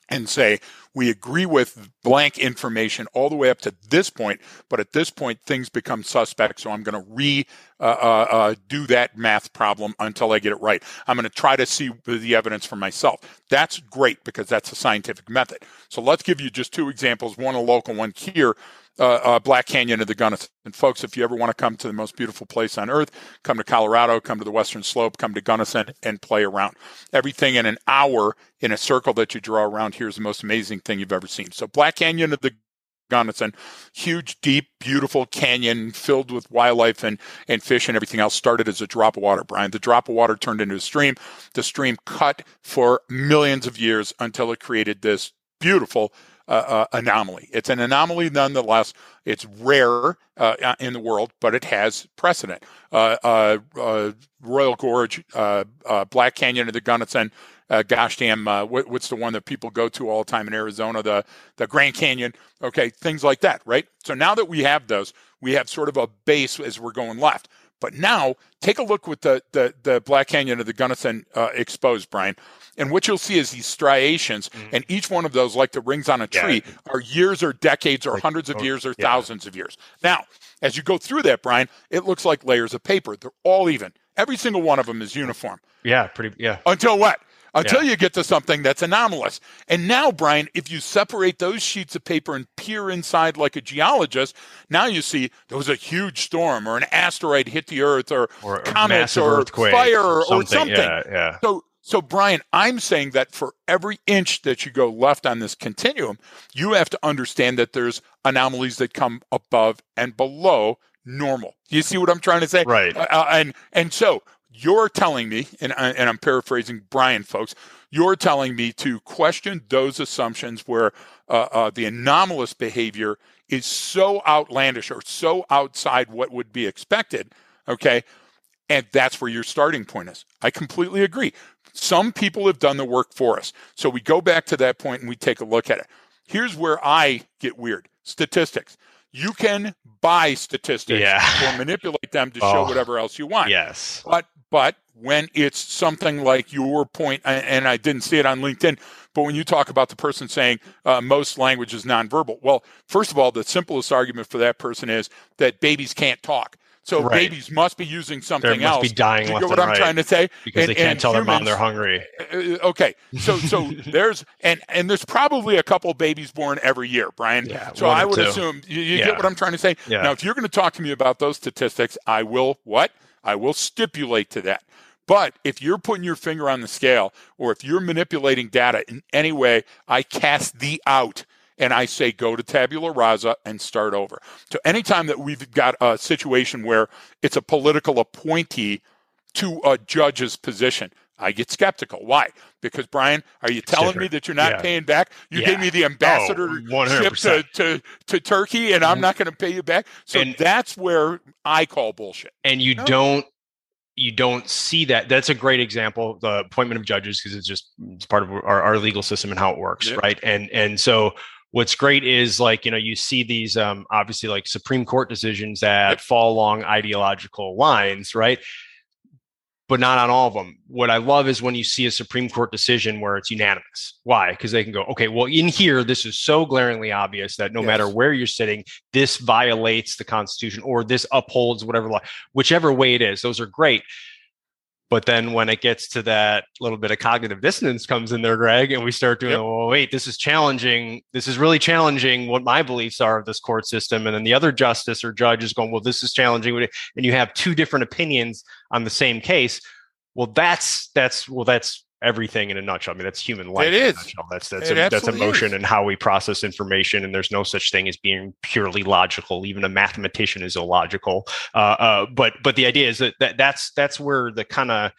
and say we agree with blank information all the way up to this point, but at this point things become suspect. So I'm going to re uh, uh, uh, do that math problem until I get it right. I'm going to try to see the evidence for myself. That's great because that's a scientific method. So let's give you just two examples. One a local, one here. Uh, uh, Black Canyon of the Gunnison. And folks, if you ever want to come to the most beautiful place on earth, come to Colorado, come to the Western Slope, come to Gunnison and play around. Everything in an hour in a circle that you draw around here is the most amazing thing you've ever seen. So Black Canyon of the Gunnison, huge, deep, beautiful canyon filled with wildlife and, and fish and everything else started as a drop of water, Brian. The drop of water turned into a stream. The stream cut for millions of years until it created this beautiful uh, uh, anomaly. It's an anomaly nonetheless. It's rare uh, in the world, but it has precedent. Uh, uh, uh, Royal Gorge, uh, uh, Black Canyon of the Gunnison, uh, gosh damn, uh, what, what's the one that people go to all the time in Arizona? The the Grand Canyon. Okay, things like that, right? So now that we have those, we have sort of a base as we're going left. But now take a look with the the, the Black Canyon of the Gunnison uh, exposed, Brian. And what you'll see is these striations, mm-hmm. and each one of those, like the rings on a tree, yeah. are years or decades or like, hundreds of years or yeah. thousands of years. Now, as you go through that, Brian, it looks like layers of paper. They're all even. Every single one of them is uniform. Yeah, pretty. Yeah. Until what? Until yeah. you get to something that's anomalous. And now, Brian, if you separate those sheets of paper and peer inside like a geologist, now you see there was a huge storm or an asteroid hit the Earth or, or comets or fire or something. Or something. Yeah, yeah. So so, Brian, I'm saying that for every inch that you go left on this continuum, you have to understand that there's anomalies that come above and below normal. Do you see what I'm trying to say? Right. Uh, uh and and so you're telling me, and, uh, and I'm paraphrasing Brian, folks, you're telling me to question those assumptions where uh, uh, the anomalous behavior is so outlandish or so outside what would be expected. Okay. And that's where your starting point is. I completely agree. Some people have done the work for us. So we go back to that point and we take a look at it. Here's where I get weird statistics. You can buy statistics yeah. or manipulate them to show oh, whatever else you want. Yes. But but when it's something like your point, and I didn't see it on LinkedIn, but when you talk about the person saying uh, most language is nonverbal, well, first of all, the simplest argument for that person is that babies can't talk. So right. babies must be using something they must else. Be dying. You know what I'm right. trying to say? Because and, they can't tell humans, their mom they're hungry. Uh, uh, okay, so so there's and and there's probably a couple babies born every year, Brian. Yeah, so I would two. assume you, you yeah. get what I'm trying to say. Yeah. Now, if you're going to talk to me about those statistics, I will what? I will stipulate to that. But if you're putting your finger on the scale, or if you're manipulating data in any way, I cast thee out and I say go to tabula rasa and start over. So anytime that we've got a situation where it's a political appointee to a judge's position, I get skeptical. Why? Because Brian, are you telling me that you're not yeah. paying back? You yeah. gave me the ambassador oh, to, to, to Turkey, and I'm mm-hmm. not going to pay you back. So and, that's where I call bullshit. And you no? don't you don't see that. That's a great example, the appointment of judges, because it's just it's part of our, our legal system and how it works, yeah. right? And and so what's great is like you know you see these um, obviously like supreme court decisions that yep. fall along ideological lines right but not on all of them. What i love is when you see a supreme court decision where it's unanimous. Why? Because they can go okay well in here this is so glaringly obvious that no yes. matter where you're sitting this violates the constitution or this upholds whatever law whichever way it is those are great but then when it gets to that little bit of cognitive dissonance comes in there, Greg, and we start doing, yep. Oh, well, wait, this is challenging. This is really challenging what my beliefs are of this court system. And then the other justice or judge is going, well, this is challenging. And you have two different opinions on the same case. Well, that's that's well, that's everything in a nutshell. I mean, that's human life. It is. That's that's a, that's emotion is. and how we process information. And there's no such thing as being purely logical. Even a mathematician is illogical. Uh, uh, but but the idea is that, that that's that's where the kind of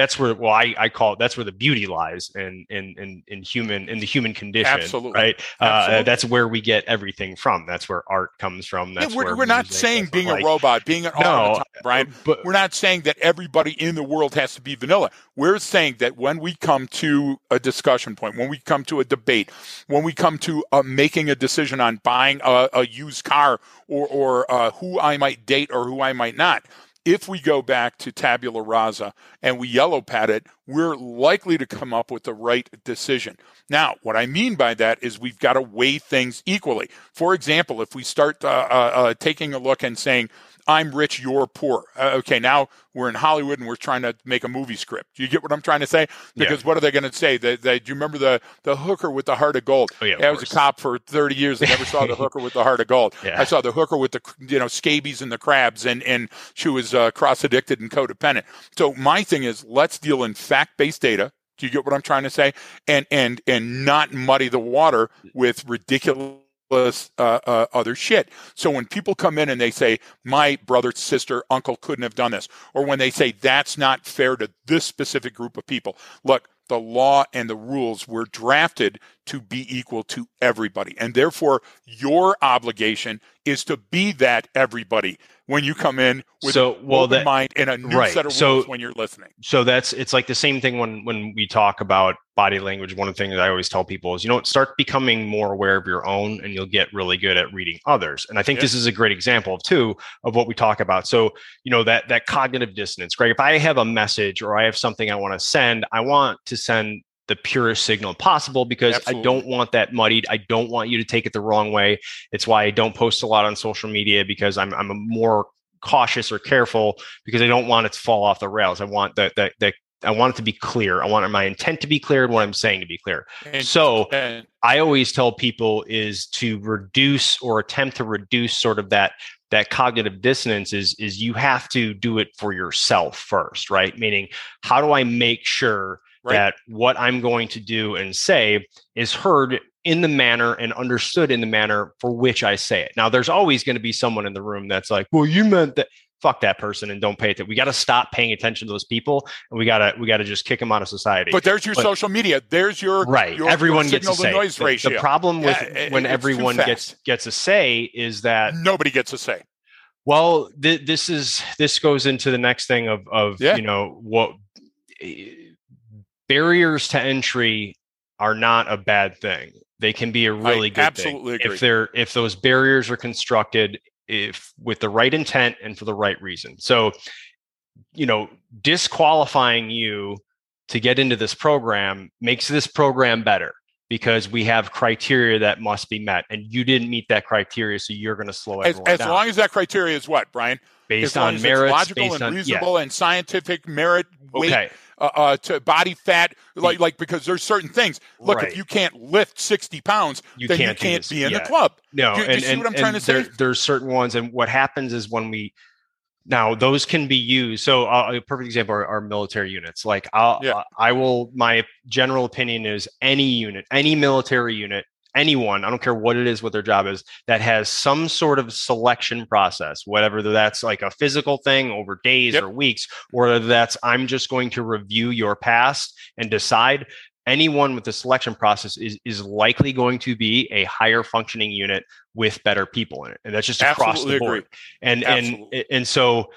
that's where well I, I call it that's where the beauty lies in in in, in human in the human condition absolutely. right? Uh, absolutely. Uh, that's where we get everything from. That's where art comes from. That's yeah, we're, where we're not saying being like, a robot being an no, Brian. but we're not saying that everybody in the world has to be vanilla. We're saying that when we come to a discussion point when we come to a debate when we come to uh, making a decision on buying a, a used car or or uh, who I might date or who I might not if we go back to tabula rasa and we yellow pad it, we're likely to come up with the right decision. Now, what I mean by that is we've got to weigh things equally. For example, if we start uh, uh, uh, taking a look and saying, I'm rich, you're poor. Uh, okay, now we're in Hollywood and we're trying to make a movie script. Do you get what I'm trying to say? Because yeah. what are they going to say? They, they, do you remember the, the hooker with the heart of gold? Oh, yeah, I was a cop for 30 years. I never saw the hooker with the heart of gold. Yeah. I saw the hooker with the you know scabies and the crabs, and and she was uh, cross addicted and codependent. So my thing is, let's deal in fact based data. Do you get what I'm trying to say? And and and not muddy the water with ridiculous uh, uh, other shit. So when people come in and they say, my brother, sister, uncle couldn't have done this, or when they say that's not fair to this specific group of people, look, the law and the rules were drafted to be equal to everybody. And therefore, your obligation is to be that everybody when you come in with so, well, open that, mind and a new right. set of so, rules when you're listening. So that's it's like the same thing when when we talk about body language. One of the things I always tell people is, you know, start becoming more aware of your own, and you'll get really good at reading others. And I think this is a great example of too of what we talk about. So you know that that cognitive dissonance, Greg. If I have a message or I have something I want to send, I want to send the purest signal possible because Absolutely. I don't want that muddied. I don't want you to take it the wrong way. It's why I don't post a lot on social media because I'm I'm more cautious or careful because I don't want it to fall off the rails. I want that that that I want it to be clear. I want my intent to be clear and what I'm saying to be clear. And, so and, I always tell people is to reduce or attempt to reduce sort of that that cognitive dissonance is is you have to do it for yourself first, right? Meaning, how do I make sure right. that what I'm going to do and say is heard in the manner and understood in the manner for which I say it. Now, there's always going to be someone in the room that's like, well, you meant that. Fuck that person and don't pay it. We got to stop paying attention to those people, and we gotta we gotta just kick them out of society. But there's your but, social media. There's your right. Your, everyone your gets a say. Noise the, ratio. the problem with yeah, when everyone gets gets a say is that nobody gets a say. Well, th- this is this goes into the next thing of of yeah. you know what barriers to entry are not a bad thing. They can be a really I good absolutely thing agree. if they're if those barriers are constructed if with the right intent and for the right reason. So, you know, disqualifying you to get into this program makes this program better because we have criteria that must be met and you didn't meet that criteria so you're going to slow everyone as, as long as that criteria is what brian based on merit logical and on, reasonable yeah. and scientific merit weight okay uh, uh, to body fat, like like because there's certain things. Look, right. if you can't lift 60 pounds, you then can't you can't be in yeah. the club. No, do, and, do you see and, what I'm trying to there, say? There's certain ones, and what happens is when we now those can be used. So uh, a perfect example are, are military units. Like I'll, yeah. I will. My general opinion is any unit, any military unit anyone, I don't care what it is, what their job is, that has some sort of selection process, whatever that's like a physical thing over days yep. or weeks, or that's I'm just going to review your past and decide. Anyone with the selection process is is likely going to be a higher functioning unit with better people in it, and that's just across Absolutely the board. Agree. And Absolutely. and and so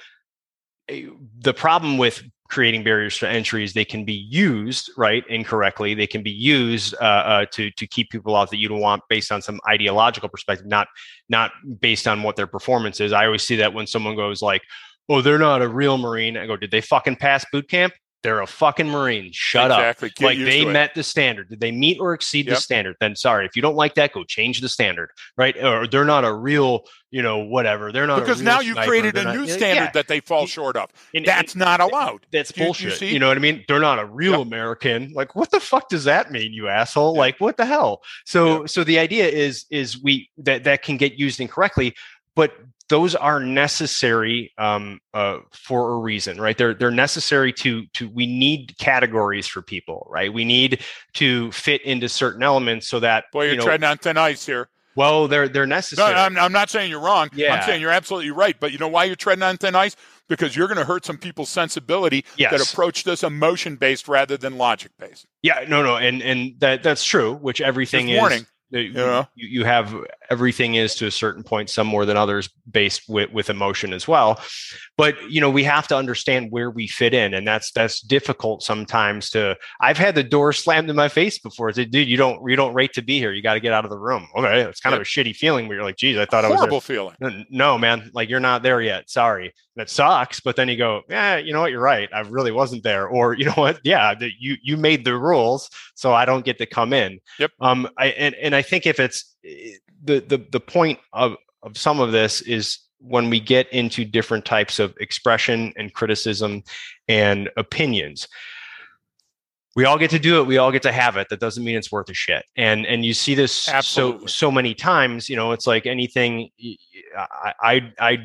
eh, the problem with creating barriers to entries they can be used right incorrectly. They can be used uh, uh, to to keep people out that you don't want based on some ideological perspective not not based on what their performance is. I always see that when someone goes like oh they're not a real marine i go did they fucking pass boot camp they're a fucking Marine. Shut exactly. up. Get like they met it. the standard. Did they meet or exceed yep. the standard? Then sorry. If you don't like that, go change the standard. Right. Or they're not a real, you know, whatever. They're not because now you created a new standard yeah. that they fall short of. And, that's and, not allowed. That's you, bullshit. You, you, know what I mean? They're not a real yep. American. Like, what the fuck does that mean, you asshole? Yep. Like, what the hell? So so the idea is is we that that can get used incorrectly, but those are necessary um, uh, for a reason, right? They're they're necessary to to we need categories for people, right? We need to fit into certain elements so that boy, you're you know, treading on thin ice here. Well, they're they're necessary. No, I'm, I'm not saying you're wrong. Yeah. I'm saying you're absolutely right. But you know why you're treading on thin ice? Because you're going to hurt some people's sensibility yes. that approach this emotion based rather than logic based. Yeah, no, no, and and that that's true. Which everything Just is. Warning. You, you have everything is to a certain point some more than others based with, with emotion as well but you know we have to understand where we fit in and that's that's difficult sometimes to i've had the door slammed in my face before. It's like, dude you don't you don't rate to be here. You got to get out of the room. Okay it's kind of a shitty feeling where you're like geez i thought i was horrible feeling. No man like you're not there yet. Sorry. It sucks but then you go yeah you know what? You're right. I really wasn't there. Or you know what? Yeah the, you you made the rules so i don't get to come in. Yep. Um i and, and i think if it's the the the point of of some of this is when we get into different types of expression and criticism and opinions we all get to do it we all get to have it that doesn't mean it's worth a shit and and you see this Absolutely. so so many times you know it's like anything i i i,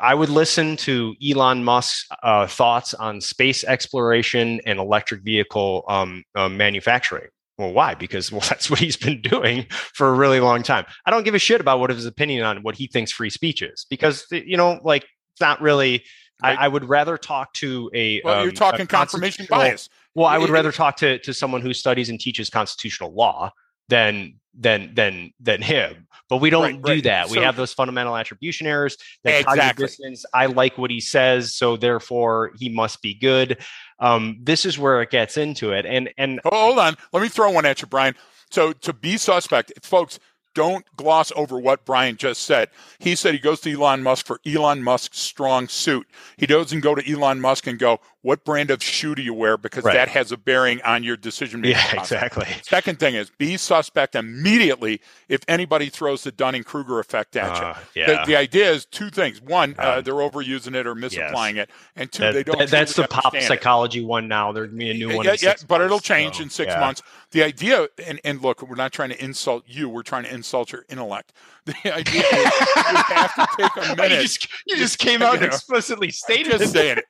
I would listen to Elon Musk's uh, thoughts on space exploration and electric vehicle um, uh, manufacturing. Well, why? Because well, that's what he's been doing for a really long time. I don't give a shit about what his opinion on what he thinks free speech is, because you know, like it's not really Right. I, I, would rather talk to a. Well, um, you're talking confirmation bias. Well, I would rather talk to to someone who studies and teaches constitutional law than than than than him. But we don't right, do right. that. So, we have those fundamental attribution errors. That exactly. Distance, I like what he says, so therefore he must be good. Um, this is where it gets into it. And and hold on, let me throw one at you, Brian. So to be suspect, folks, don't gloss over what Brian just said. He said he goes to Elon Musk for Elon Musk's strong suit. He doesn't go to Elon Musk and go, what brand of shoe do you wear? Because right. that has a bearing on your decision making. Yeah, process. exactly. Second thing is be suspect immediately if anybody throws the Dunning Kruger effect at uh, you. Yeah. The, the, idea is two things. One, uh, um, uh, they're overusing it or misapplying yes. it. And two, that, they don't. That, that's the pop psychology it. one now. There's be a new one. Yeah, yeah but it'll change so, in six yeah. months. The idea, and, and look, we're not trying to insult you, we're trying to insult your intellect. The idea is you have to take a minute. you, just, you just came out and explicitly stated just saying it.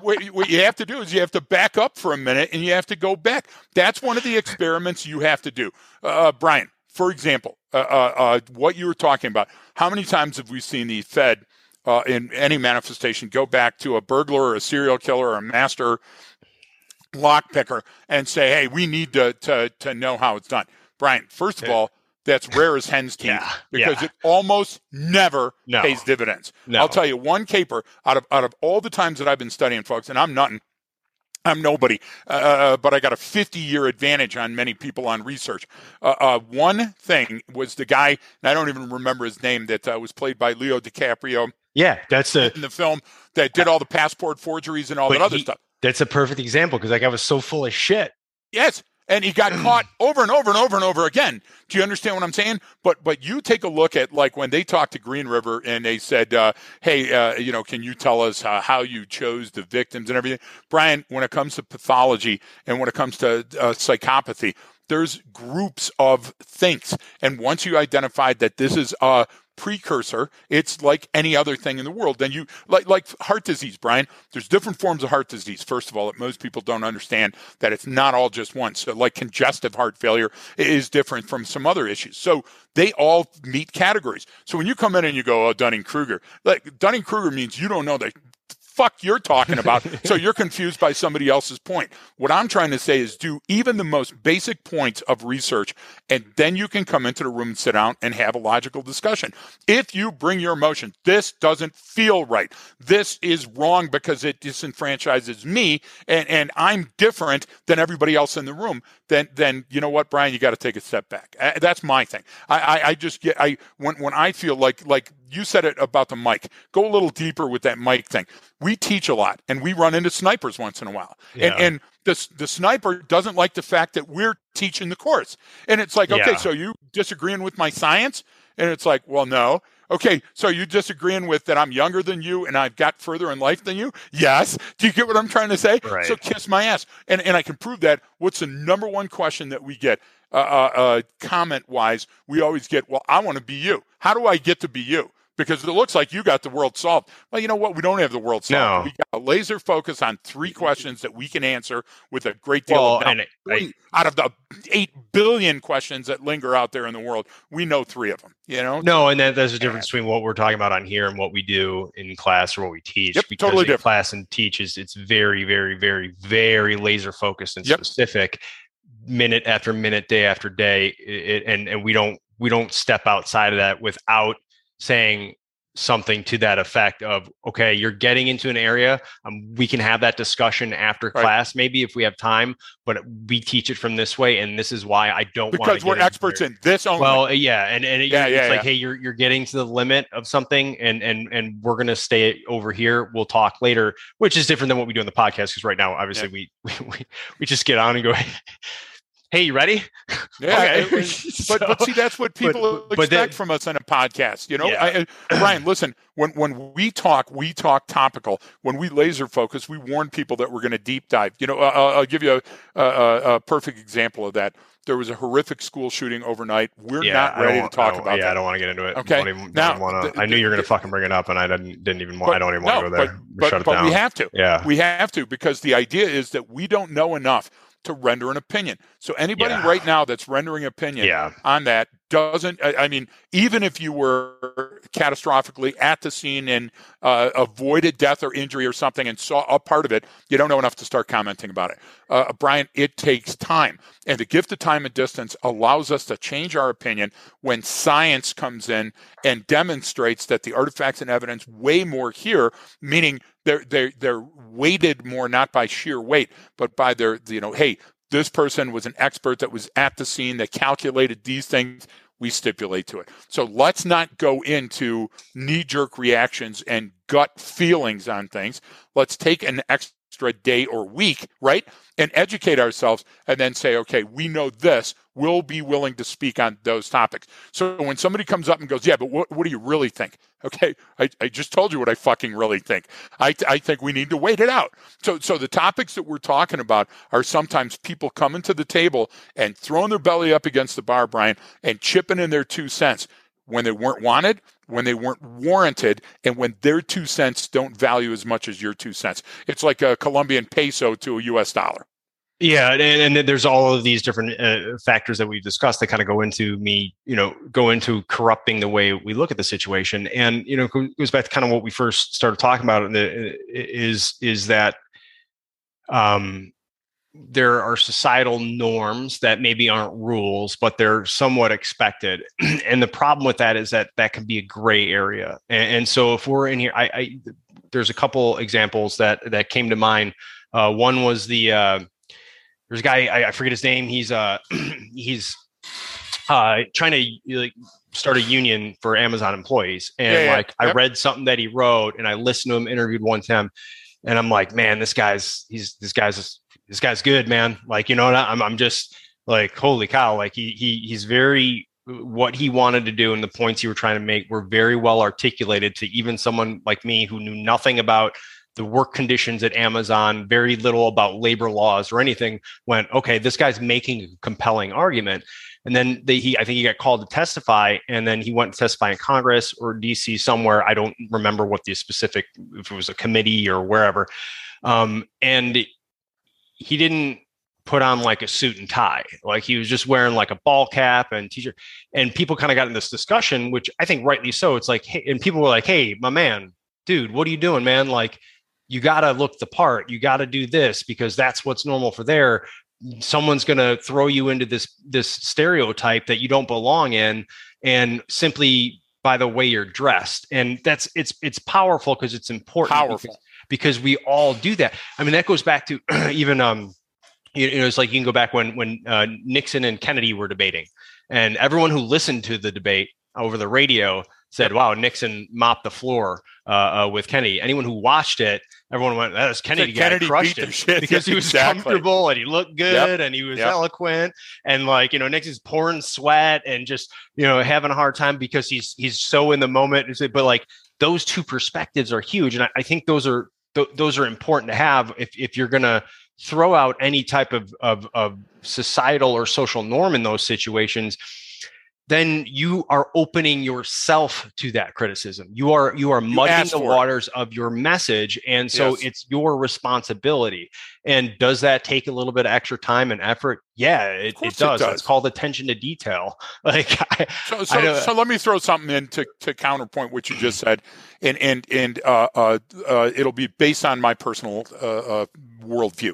What, what you have to do is you have to back up for a minute and you have to go back. That's one of the experiments you have to do. Uh, uh Brian, for example, uh, uh, uh, what you were talking about, how many times have we seen the Fed uh, in any manifestation go back to a burglar or a serial killer or a master lockpicker and say, hey, we need to, to, to know how it's done? Brian, first of all, that's rare as hen's teeth yeah, because yeah. it almost never no, pays dividends. No. I'll tell you one caper out of out of all the times that I've been studying, folks, and I'm nothing. I'm nobody, uh, uh but I got a 50 year advantage on many people on research. Uh, uh, one thing was the guy, and I don't even remember his name, that uh, was played by Leo DiCaprio. Yeah, that's a, in the film that did all the passport forgeries and all that other he, stuff. That's a perfect example because like I was so full of shit. Yes, and he got caught over and over and over and over again. Do you understand what I'm saying? But but you take a look at like when they talked to Green River and they said, uh, "Hey, uh, you know, can you tell us uh, how you chose the victims and everything?" Brian, when it comes to pathology and when it comes to uh, psychopathy, there's groups of things, and once you identified that this is a precursor. It's like any other thing in the world. Then you like like heart disease, Brian. There's different forms of heart disease. First of all, that most people don't understand that it's not all just one. So like congestive heart failure is different from some other issues. So they all meet categories. So when you come in and you go, oh, Dunning Kruger, like Dunning Kruger means you don't know the fuck you're talking about. so you're confused by somebody else's point. What I'm trying to say is do even the most basic points of research, and then you can come into the room and sit down and have a logical discussion. If you bring your emotion, this doesn't feel right. This is wrong because it disenfranchises me, and, and I'm different than everybody else in the room. Then, then you know what, Brian, you got to take a step back. Uh, that's my thing. I, I, I just get I when when I feel like like you said it about the mic. Go a little deeper with that mic thing. We teach a lot and we run into snipers once in a while. Yeah. And, and the, the sniper doesn't like the fact that we're teaching the course. And it's like, okay, yeah. so you disagreeing with my science? And it's like, well, no. Okay, so you disagreeing with that I'm younger than you and I've got further in life than you? Yes. Do you get what I'm trying to say? Right. So kiss my ass. And and I can prove that. What's the number one question that we get uh, uh, uh, comment wise? We always get, well, I want to be you. How do I get to be you? Because it looks like you got the world solved. Well, you know what? We don't have the world solved. No. We got a laser focus on three questions that we can answer with a great deal well, of knowledge. I, out of the eight billion questions that linger out there in the world, we know three of them. You know? No, and that, there's a difference between what we're talking about on here and what we do in class or what we teach. Yep, because totally different. Class and teaches it's very, very, very, very laser focused and yep. specific, minute after minute, day after day, it, and and we don't we don't step outside of that without saying something to that effect of okay you're getting into an area um, we can have that discussion after right. class maybe if we have time but we teach it from this way and this is why i don't because we're experts in this only. well yeah and, and it, yeah, it's yeah, like yeah. hey you're, you're getting to the limit of something and and and we're going to stay over here we'll talk later which is different than what we do in the podcast because right now obviously we, we we just get on and go hey, you ready? Yeah, okay. so, but but see, that's what people but, expect then, from us on a podcast. You know, yeah. I, Brian, listen. When when we talk, we talk topical. When we laser focus, we warn people that we're going to deep dive. You know, uh, I'll give you a, a, a, perfect example of that. There was a horrific school shooting overnight. We're yeah, not ready to talk about yeah, that. I don't want to get into it. Okay. Don't even, now, wanna, the, I knew you were going to fucking bring it up, and I didn't didn't even want. But, I don't even want no, to go there. But, but, but we have to. Yeah, we have to because the idea is that we don't know enough to render an opinion. So anybody Yeah. right now that's rendering opinion Yeah. on that doesn't. I, I mean, even if you were catastrophically at the scene and uh, avoided death or injury or something and saw a part of it, you don't know enough to start commenting about it. Uh, Brian, it takes time, and the gift of time and distance allows us to change our opinion when science comes in and demonstrates that the artifacts and evidence weigh more here, meaning they're they're they're weighted more not by sheer weight, but by their you know, hey, this person was an expert that was at the scene that calculated these things. We stipulate to it. So let's not go into knee jerk reactions and gut feelings on things. Let's take an extra day or week, right? And educate ourselves and then say, okay, we know this. We'll be willing to speak on those topics. So when somebody comes up and goes, yeah, but what, what do you really think? Okay, I, I just told you what I fucking really think. I, I think we need to wait it out. So, so the topics that we're talking about are sometimes people coming to the table and throwing their belly up against the bar, Brian, and chipping in their two cents when they weren't wanted, when they weren't warranted, and when their two cents don't value as much as your two cents. It's like a Colombian peso to a U.S. dollar. Yeah, and, and there's all of these different uh, factors that we've discussed that kind of go into me, you know, go into corrupting the way we look at the situation, and you know, goes back to kind of what we first started talking about. The, is is that um, there are societal norms that maybe aren't rules, but they're somewhat expected, and the problem with that is that that can be a gray area. And, and so, if we're in here, I, I there's a couple examples that that came to mind. Uh, one was the uh, there's a guy I, I forget his name. He's uh he's uh trying to like start a union for Amazon employees, and Yeah, yeah. like I Yep. read something that he wrote, and I listened to him interviewed one time, and I'm like, man, this guy's he's this guy's this guy's good, man. Like you know, I'm I'm just like holy cow, like he he he's very what he wanted to do and the points he were trying to make were very well articulated to even someone like me who knew nothing about the work conditions at Amazon, very little about labor laws or anything, went, okay, this guy's making a compelling argument. And then they, he, I think he got called to testify, and then he went to testify in Congress or DC somewhere. I don't remember what the specific, if it was a committee or wherever. Um, and he didn't put on like a suit and tie. Like he was just wearing like a ball cap and t-shirt. And people kind of got in this discussion, which I think rightly so. It's like, hey, and people were like, hey, my man, dude, what are you doing, man? Like, you got to look the part. You got to do this because that's what's normal for there. Someone's to throw you into this this stereotype that you don't belong in, and simply by the way you're dressed. And that's it's it's powerful because it's important. Powerful. Because, because we all do that. I mean, that goes back to even um, you, know, it's like you can go back when when uh, Nixon and Kennedy were debating, and everyone who listened to the debate over the radio said, "Wow, Nixon mopped the floor uh, uh, with Kennedy." Anyone who watched it, everyone went, "That was Kennedy. guy Kennedy crushed it shit." because he was exactly. comfortable and he looked good and he was Yep. eloquent and like you know Nixon's pouring sweat and just you know having a hard time because he's he's so in the moment. But like those two perspectives are huge, and I, I think those are th- those are important to have if if you're gonna throw out any type of, of of societal or social norm in those situations then you are opening yourself to that criticism you are you are muddying the for it. waters of your message and so Yes. it's your responsibility and does that take a little bit of extra time and effort yeah it, it it does does. it's called attention to detail like I, So, so, so let me throw something in to, to counterpoint what you just said, and and and uh, uh, uh, it'll be based on my personal uh, uh, worldview.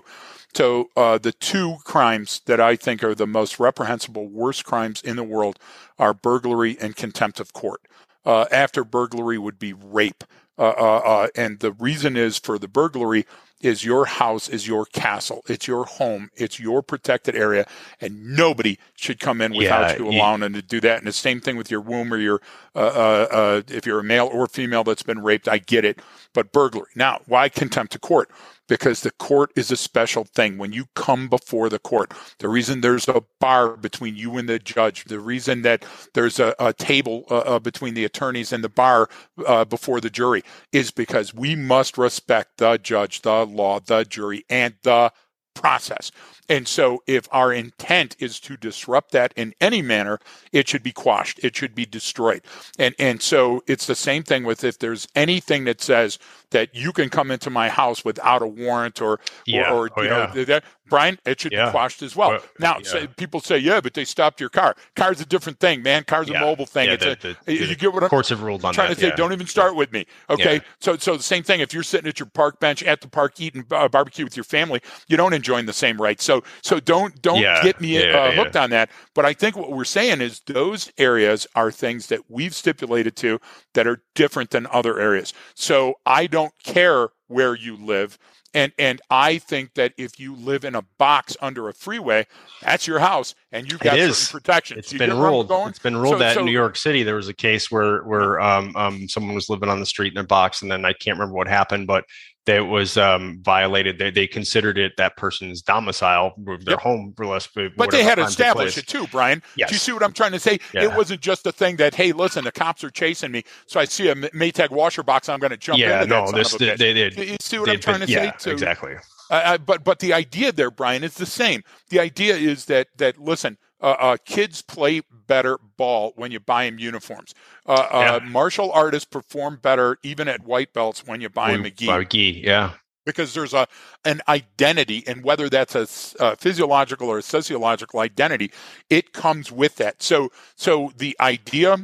So uh, the two crimes that I think are the most reprehensible, worst crimes in the world are burglary and contempt of court. Uh, after burglary would be rape, uh, uh, uh, and the reason is for the burglary is your house is your castle, it's your home, it's your protected area, and nobody should come in without Yeah, you allowing them to do that. And the same thing with your womb or your, uh, if you're a male or female that's been raped, I get it. But burglary. Now, why contempt of court? Because the court is a special thing. When you come before the court, the reason there's a bar between you and the judge, the reason that there's a, a table uh, uh, between the attorneys and the bar uh, before the jury is because we must respect the judge, the law, the jury, and the process. And so, if our intent is to disrupt that in any manner, it should be quashed. It should be destroyed. And and so, it's the same thing with if there's anything that says that you can come into my house without a warrant or yeah. or, or oh, you yeah. know that, Brian, it should Yeah. be quashed as well. Well, now, say, people say, yeah, but they stopped your car. Car's a different thing, man. Car's a mobile thing. It's the- a, the- you get what I'm Courts have ruled on trying that. to say don't even start with me okay so so the same thing if you're sitting at your park bench at the park eating uh, barbecue with your family you don't enjoy the same rights so so don't don't get me uh, hooked on that but i think what we're saying is those areas are things that we've stipulated to that are different than other areas so i don't care where you live and and I think that if you live in a box under a freeway, that's your house, and you've got It certain is. protections. It's You been get where I'm ruled. It's been ruled So- that so- in New York City there was a case where where um, um, someone was living on the street in a box, and then I can't remember what happened, but that was um, violated. They, they considered it that person's domicile, their Yep. home, for less. But they had established it too, Brian. Yes. Do you see what I'm trying to say? Yeah. It wasn't just a thing that, hey, listen, the cops are chasing me, so I see a Maytag washer box, I'm going to jump Yeah, into no, that son this of a they, they, You- they, you see what I'm trying to say? So, exactly. uh, but but the idea there, Brian, is the same. The idea is that that listen, uh, uh, kids play better ball when you buy them uniforms. Uh, uh, martial artists perform better even at white belts when you buy them a gi By gi, yeah. because there's a an identity and whether that's a physiological or a sociological identity it comes with that so so the idea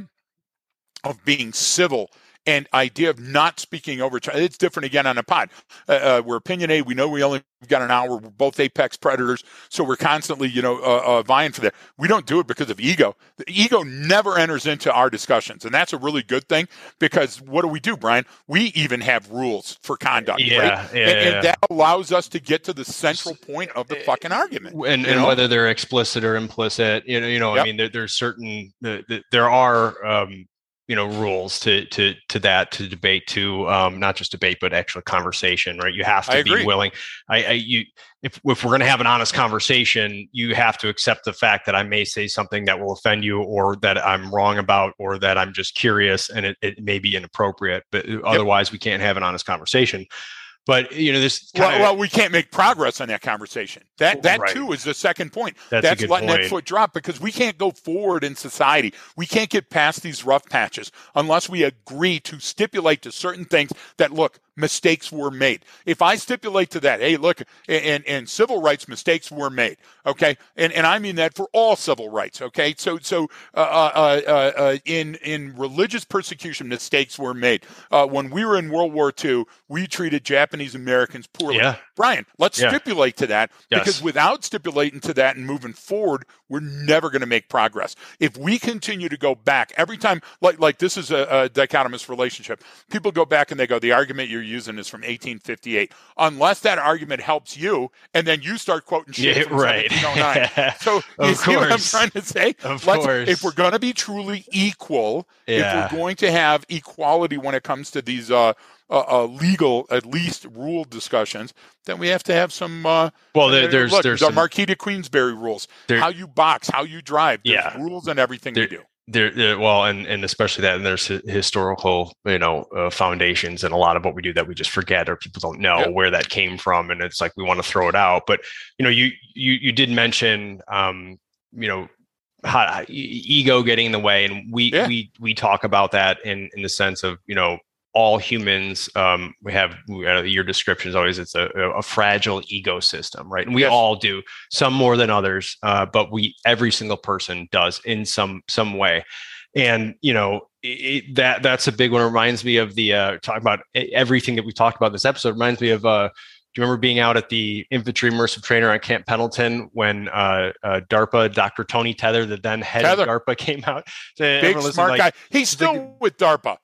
of being civil and idea of not speaking over it's different again on a pod. Uh, uh, we're opinionated. We know we only got an hour. We're both apex predators. So we're constantly you know uh, uh, vying for that. We don't do it because of ego. The ego never enters into our discussions. And that's a really good thing because what do we do brian? We even have rules for conduct right? Yeah, yeah, and, yeah. and that allows us to get to the central point of the fucking argument. and, and whether they're explicit or implicit you know you know i mean there, there's certain the, the, there are um you know rules to to to that to debate to um not just debate but actual conversation right? You have I to agree. be willing i, I you if, if we're going to have an honest conversation you have to accept the fact that i may say something that will offend you or that i'm wrong about or that i'm just curious and it, it may be inappropriate but otherwise we can't have an honest conversation but you know this well, kinda- well, we can't make progress on that conversation. That that Right. too is the second point. That's a That's letting that point. foot drop because we can't go forward in society. We can't get past these rough patches unless we agree to stipulate to certain things that look mistakes were made. If I stipulate to that, hey, look, and and civil rights mistakes were made, okay, and and I mean that for all civil rights, okay. So so uh, uh, uh, uh, in in religious persecution, mistakes were made. Uh, when we were in World War II, we treated Japanese Americans poorly. Yeah. Brian, let's Yeah. stipulate to that Yes. because without stipulating to that and moving forward, we're never going to make progress. If we continue to go back every time, like like this is a, a dichotomous relationship. People go back and they go, the argument you're using is from 1858. Unless that argument helps you, and then you start quoting shit Yeah, from right. 1709. So you Of see what I'm trying to say? Of Let's- course. If we're going to be truly equal, Yeah. if we're going to have equality when it comes to these uh, uh, uh, legal, at least rule discussions, then we have to have some. Uh, well there, uh, there's look, there's the some, Marquis de Queensberry rules, There- how you box, how you drive. There's Yeah. rules and everything There- do. There, well and and especially that and there's hi- historical you know uh, foundations and a lot of what we do that we just forget or people don't know Yep. where that came from and it's like we want to throw it out but you know you you you did mention um you know how, ego getting in the way and we Yeah. we we talk about that in in the sense of you know all humans um we have uh, your description is always it's a, a fragile ecosystem right and we Yes. all do some more than others uh, but we every single person does in some some way and you know it, that that's a big one it reminds me of the uh talk about everything that we talked about this episode it reminds me of uh do you remember being out at the infantry immersive trainer on Camp Pendleton when uh, uh, DARPA, Dr. Tony Tether, the then head Tether. of DARPA, came out? Big smart like, guy. He's still big- with DARPA.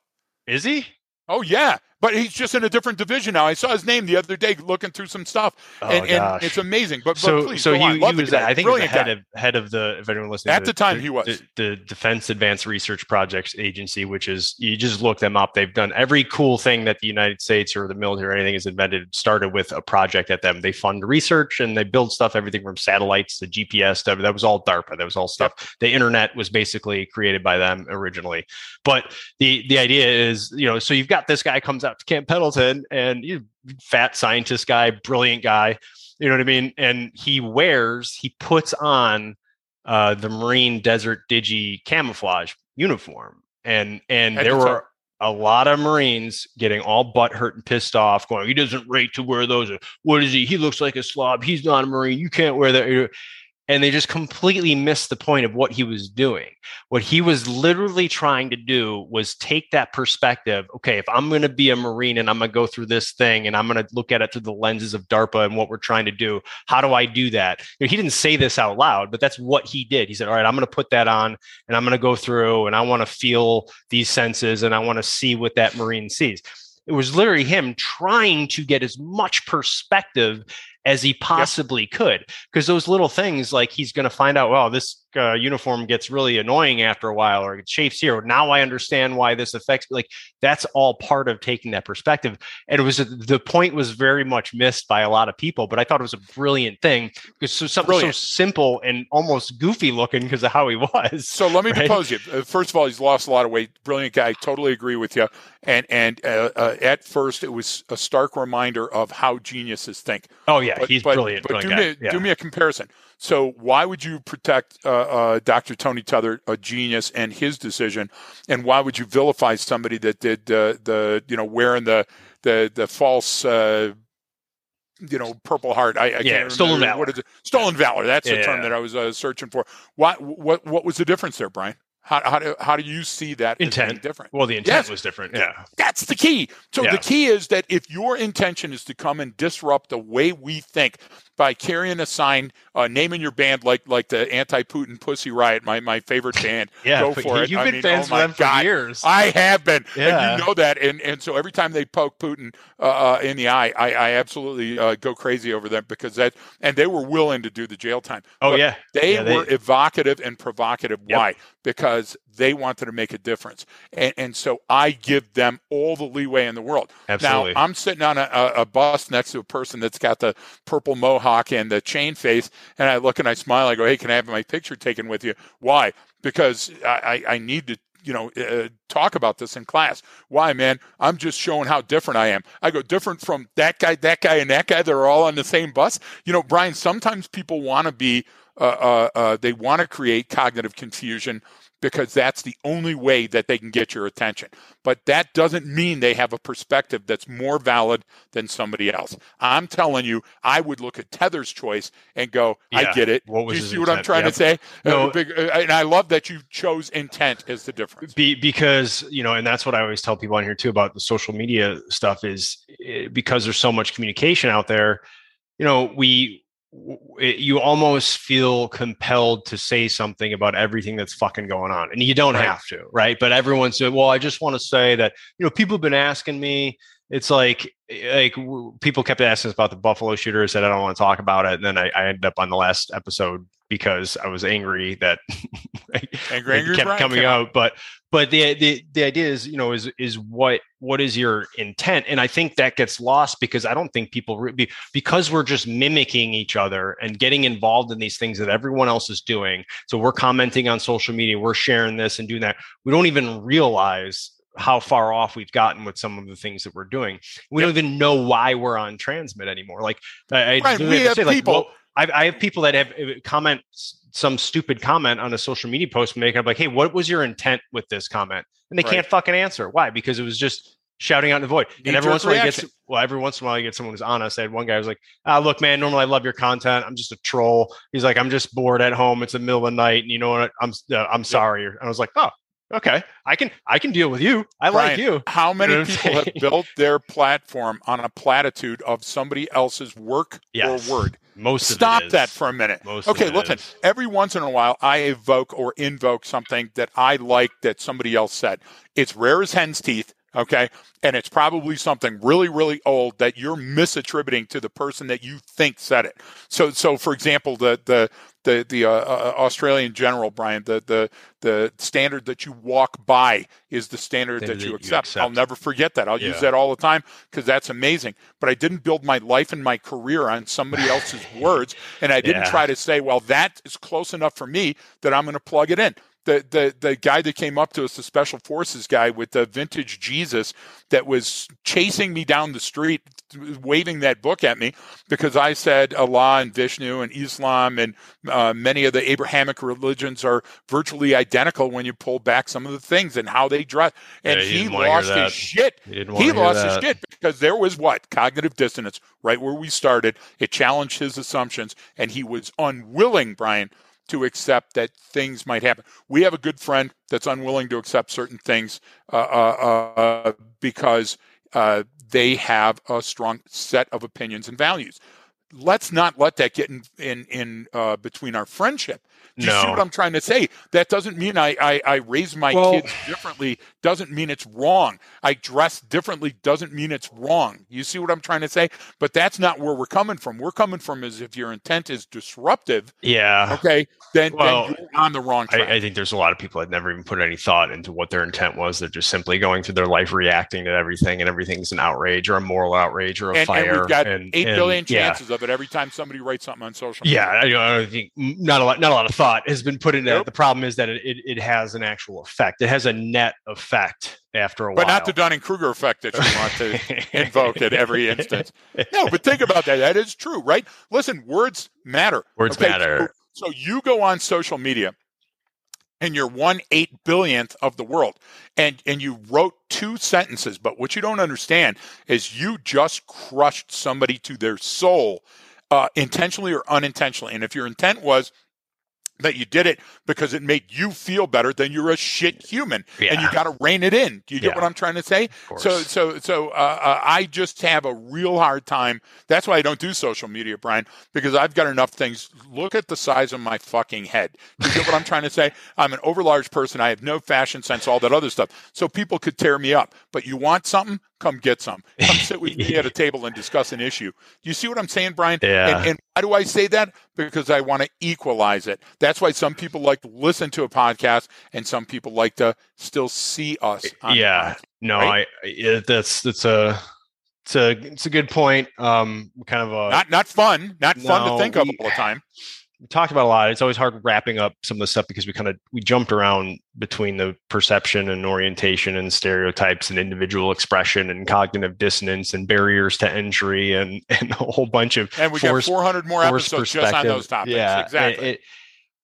Is he? Oh yeah, but he's just in a different division now. I saw his name the other day looking through some stuff, Oh, and, and it's amazing. But, but so please so he, he was. I think he was the Brilliant head guy. of head of the if anyone listening At the time, he was. the, the Defense Advanced Research Projects Agency, which is you just look them up. They've done every cool thing that the United States or the military or anything has invented started with a project at them. They fund research and they build stuff, everything from satellites to GPS. Stuff that was all DARPA. That was all stuff. The internet was basically created by them originally. But the the idea is, you know, so you've got this guy comes out Camp Pendleton, and he's fat scientist guy, brilliant guy. You know what I mean? And he wears, he puts on uh, the Marine Desert Digi camouflage uniform, and and there were a lot of Marines getting all butt hurt and pissed off, going, "He doesn't rate to wear those. What is he? He looks like a slob. He's not a Marine. You can't wear that." And they just completely missed the point of what he was doing. What he was literally trying to do was take that perspective. Okay, if I'm going to be a Marine and I'm going to go through this thing and I'm going to look at it through the lenses of DARPA and what we're trying to do, how do I do that? You know, he didn't say this out loud, but that's what he did. He said, All right, I'm going to put that on and I'm going to go through and I want to feel these senses and I want to see what that Marine sees. It was literally him trying to get as much perspective as he possibly yep. could. Because those little things, like he's going to find out, well, this uh, uniform gets really annoying after a while, or it chafes here. Now I understand why this affects. Like that's all part of taking that perspective. And it was the point was very much missed by a lot of people, but I thought it was a brilliant thing because so something brilliant. so simple and almost goofy looking because of how he was. So let me right? propose you. Uh, first of all, he's lost a lot of weight. Brilliant guy. Totally agree with you. And and uh, uh, at first, it was a stark reminder of how geniuses think. Oh yeah, but, he's but, brilliant. But brilliant do, me, yeah. do me a comparison. So why would you protect uh, uh, Dr. Tony Tether, a genius, and his decision, and why would you vilify somebody that did uh, the you know wearing the the the false uh, you know purple heart? I, I yeah, can't stolen valor. What is it? Stolen valor. That's yeah. the term that I was uh, searching for. Why? What? What was the difference there, Brian? How, how, do, how do you see that intent different? Well, the intent yes. was different. Yeah. That's the key. So yeah. the key is that if your intention is to come and disrupt the way we think, by carrying a sign, uh, naming your band like like the anti-Putin Pussy Riot, my, my favorite band. yeah, go for it. You've I been mean, fans oh of them God. for years. I have been, yeah. and you know that. And and so every time they poke Putin uh, uh, in the eye, I, I absolutely uh, go crazy over them because that. And they were willing to do the jail time. Oh but yeah, they yeah, were they... evocative and provocative. Yep. Why? Because they wanted to make a difference, and, and so I give them all the leeway in the world. Absolutely. Now I'm sitting on a, a bus next to a person that's got the purple mohawk and the chain face, and I look and I smile. I go, "Hey, can I have my picture taken with you?" Why? Because I, I need to you know, uh, talk about this in class. Why, man? I'm just showing how different I am. I go different from that guy, that guy, and that guy. They're all on the same bus. You know, Brian. Sometimes people want to be, uh, uh, uh they want to create cognitive confusion because that's the only way that they can get your attention. But that doesn't mean they have a perspective that's more valid than somebody else. I'm telling you, I would look at Tether's choice and go, yeah. I get it. What was Do you see intent? what I'm trying yep. to say? No, uh, big, uh, and I love that you chose intent as the difference. Be, because, you know, and that's what I always tell people on here too about the social media stuff is eh, because there's so much communication out there, you know, we, you almost feel compelled to say something about everything that's fucking going on and you don't right. have to right but everyone's well i just want to say that you know people have been asking me it's like like people kept asking us about the buffalo shooter I said i don't want to talk about it and then i, I ended up on the last episode because i was angry that angry, angry kept coming out but but the, the the idea is you know is is what what is your intent? And i think that gets lost because i don't think people re- because we're just mimicking each other and getting involved in these things that everyone else is doing so we're commenting on social media we're sharing this and doing that we don't even realize how far off we've gotten with some of the things that we're doing we yep. don't even know why we're on transmit anymore like i, right, we have, say, people like, well, I, I have people that have uh, comment some stupid comment on a social media post making up like, hey, what was your intent with this comment? And they right. can't fucking answer. Why? Because it was just shouting out in the void. and every once in a while, gets well, every once in a while, you get someone who's honest. I had one guy who was like, ah, look, man, normally I love your content. I'm just a troll. He's like, I'm just bored at home. It's the middle of the night, and you know what? I'm uh, I'm sorry. And I was like, oh, okay, I can I can deal with you. I Brian, like you. How many you know people have built their platform on a platitude of somebody else's work yes. or word? Most stop that for a minute. Most okay, listen. Is. Every once in a while, I evoke or invoke something that I like that somebody else said. It's rare as hen's teeth. Okay, and it's probably something really, really old that you're misattributing to the person that you think said it. So, so for example, the the the the uh, uh, Australian general, Brian, the the the standard that you walk by is the standard, that, you, accept. you, accept. I'll never forget that. I'll yeah. use that all the time because that's amazing. But I didn't build my life and my career on somebody else's words, and I didn't yeah. try to say, well, that is close enough for me that I'm going to plug it in. The the the guy that came up to us, the special forces guy with the vintage Jesus that was chasing me down the street, waving that book at me because I said Allah and Vishnu and Islam and uh, many of the Abrahamic religions are virtually identical when you pull back some of the things and how they dress. And Yeah, he he, lost his shit. He He lost his shit because there was what cognitive dissonance right where we started. It challenged his assumptions, and he was unwilling, Brian, to accept that things might happen. We have a good friend that's unwilling to accept certain things uh, uh, uh, because uh, they have a strong set of opinions and values. Let's not let that get in in, in uh, between our friendship. Do you see what I'm trying to say? That doesn't mean I, I, I raise my Well- kids differently. Doesn't mean it's wrong. I dress differently. Doesn't mean it's wrong. You see what I'm trying to say? But that's not where we're coming from. We're coming from is if your intent is disruptive, Yeah. okay, then, Well, then you're on the wrong track. I, I think there's a lot of people that never even put any thought into what their intent was. They're just simply going through their life reacting to everything, and everything's an outrage or a moral outrage or a and, fire. and we've got and, eight and, billion yeah. chances of it every time somebody writes something on social Yeah, media. I, I don't think not a lot, not a lot of thought has been put into it. The problem is that it, it, it has an actual effect. It has a net effect after a But while. But not the Dunning Kruger effect that you want to invoke at every instance. No, but think about that. That is true, right? Listen, words matter. Words Okay, matter. So you go on social media and you're one eight billionth of the world. And and you wrote two sentences but what you don't understand is you just crushed somebody to their soul uh, intentionally or unintentionally. And if your intent was that you did it because it made you feel better then you're a shit human and you got to rein it in do you get Yeah. what i'm trying to say so so so uh, uh, I just have a real hard time. That's why I don't do social media, Brian, because I've got enough things. Look at the size of my fucking head. Do you get what I'm trying to say? I'm an overlarge person. I have no fashion sense, all that other stuff. So people could tear me up. But you want something? Come get some. Come sit with me at a table and discuss an issue. Do you see what I'm saying, Brian? Yeah. And, and why do I say that? Because I want to equalize it. That's why some people like to listen to a podcast and some people like to still see us. on yeah, podcast. no, right? I, that's that's a it's a it's a good point. Um, kind of a not not fun, not fun to think of we- all the time. We talked about a lot. It's always hard wrapping up some of the stuff because we kind of we jumped around between the perception and orientation and stereotypes and individual expression and cognitive dissonance and barriers to entry and and a whole bunch of And we forced- got 400 more episodes just on those topics. Yeah, exactly. It, it,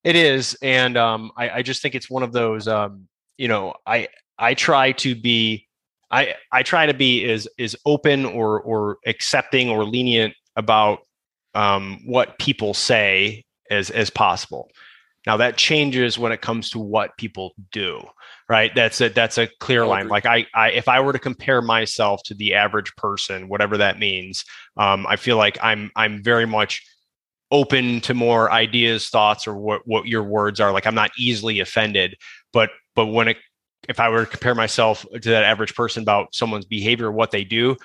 it is, and um, I, I just think it's one of those. Um, you know, I I try to be, I I try to be as as open or or accepting or lenient about um, what people say as as possible. Now that changes when it comes to what people do, right? That's a that's a clear line. Like I, I, if I were to compare myself to the average person, whatever that means, um, I feel like I'm I'm very much open to more ideas, thoughts, or what what your words are. Like I'm not easily offended, but but when it if I were to compare myself to that average person about someone's behavior, what they do,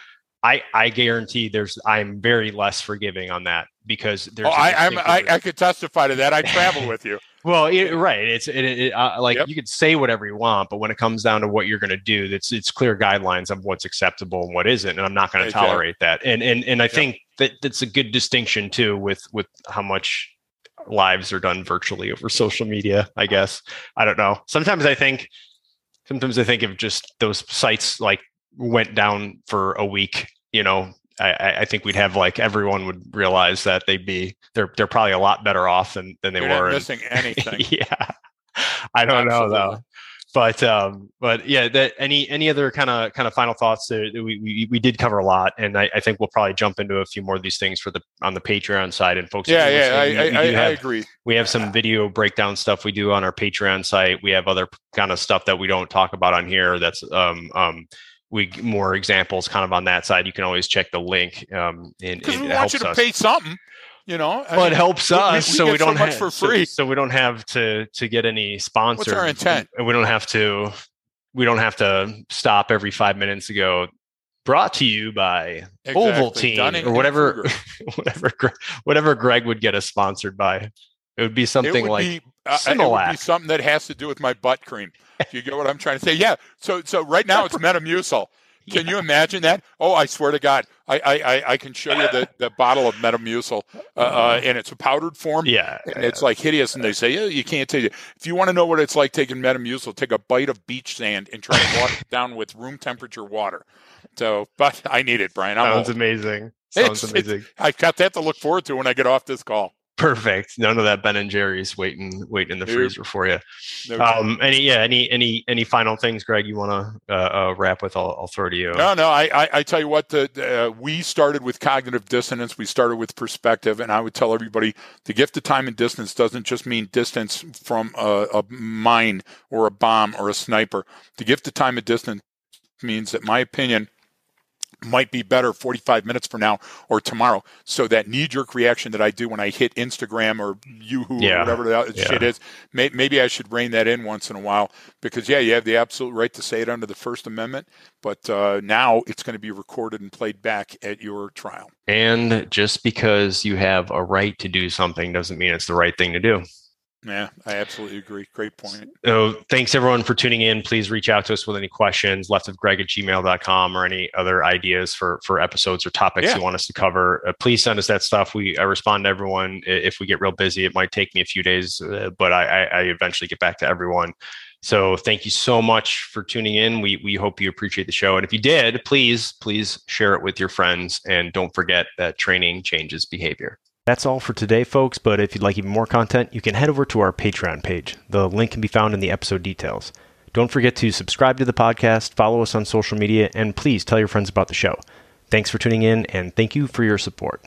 I I guarantee there's I'm very less forgiving on that because there's oh, I, I'm, I. I could testify to that. I travel with you. Well, it, right. It's it, it, uh, like Yep. you could say whatever you want, but when it comes down to what you're going to do, it's it's clear guidelines of what's acceptable and what isn't, and I'm not going to tolerate that. And and and I think that that's a good distinction too with with how much lives are done virtually over social media. I guess I don't know. Sometimes I think, sometimes I think if just those sites like went down for a week, you know. I, I- think we'd have like everyone would realize that they'd be they're they're probably a lot better off than than they You're were. not and- missing anything. yeah i don't know though but um but yeah that any any other kind of kind of final thoughts uh, we, we we did cover a lot and I, I think we'll probably jump into a few more of these things for the on the patreon side and folks yeah, yeah, I, we- I, we, I, do I agree. we have some video breakdown stuff we do on our patreon site we have other kind of stuff that we don't talk about on here that's um um we more examples kind of on that side you can always check the link um and, and we want you to us. pay something. You know, I Well, it helps we- we- us, we so we don't much have for free. So, we don't have to to get any sponsors. our intent? And we don't have to. We don't have to stop every five minutes to go. Brought to you by exactly. Ovaltine Dunning or whatever, whatever, whatever Greg would get us sponsored by. It would be something would like be, uh, it would be something that has to do with my butt cream. Do you get what I'm trying to say? Yeah. So so right now it's Metamucil. Can you imagine that? Oh, I swear to God, I I, I can show you the, the bottle of Metamucil, uh, uh, and it's a powdered form. Yeah, and it's like hideous. And they say, yeah, you can't take it. If you want to know what it's like taking Metamucil, take a bite of beach sand and try to wash it down with room temperature water. So, but I need it, Brian. I'm Sounds old. amazing. Sounds it's, amazing. It's, I got that to look forward to when I get off this call. Perfect. None of that Ben and Jerry's waiting, waiting in the freezer for you. No um, any, yeah, any, any, any final things, Greg? You want to uh, uh, wrap with? I'll, I'll, throw to you. No, no. I, I, I tell you what. The, uh, we started with cognitive dissonance. We started with perspective, and I would tell everybody the gift of time and distance doesn't just mean distance from a, a mine or a bomb or a sniper. The gift of time and distance means that my opinion might be better 45 minutes from now or tomorrow. So that knee jerk reaction that I do when I hit Instagram or Yoohoo yeah. or whatever the yeah. shit is, may, maybe I should rein that in once in a while because, yeah, you have the absolute right to say it under the First Amendment, but uh, now it's going to be recorded and played back at your trial. And just because you have a right to do something doesn't mean it's the right thing to do. Yeah, I absolutely agree. Great point. So thanks everyone for tuning in. Please reach out to us with any questions, left of greg at gmail.com or any other ideas for, for episodes or topics yeah. you want us to cover. Uh, please send us that stuff. We I respond to everyone. If we get real busy, it might take me a few days, uh, but I, I, I eventually get back to everyone. So thank you so much for tuning in. We we hope you appreciate the show. And if you did, please, please share it with your friends. And don't forget that training changes behavior. That's all for today, folks, but if you'd like even more content, you can head over to our Patreon page. The link can be found in the episode details. Don't forget to subscribe to the podcast, follow us on social media, and please tell your friends about the show. Thanks for tuning in, and thank you for your support.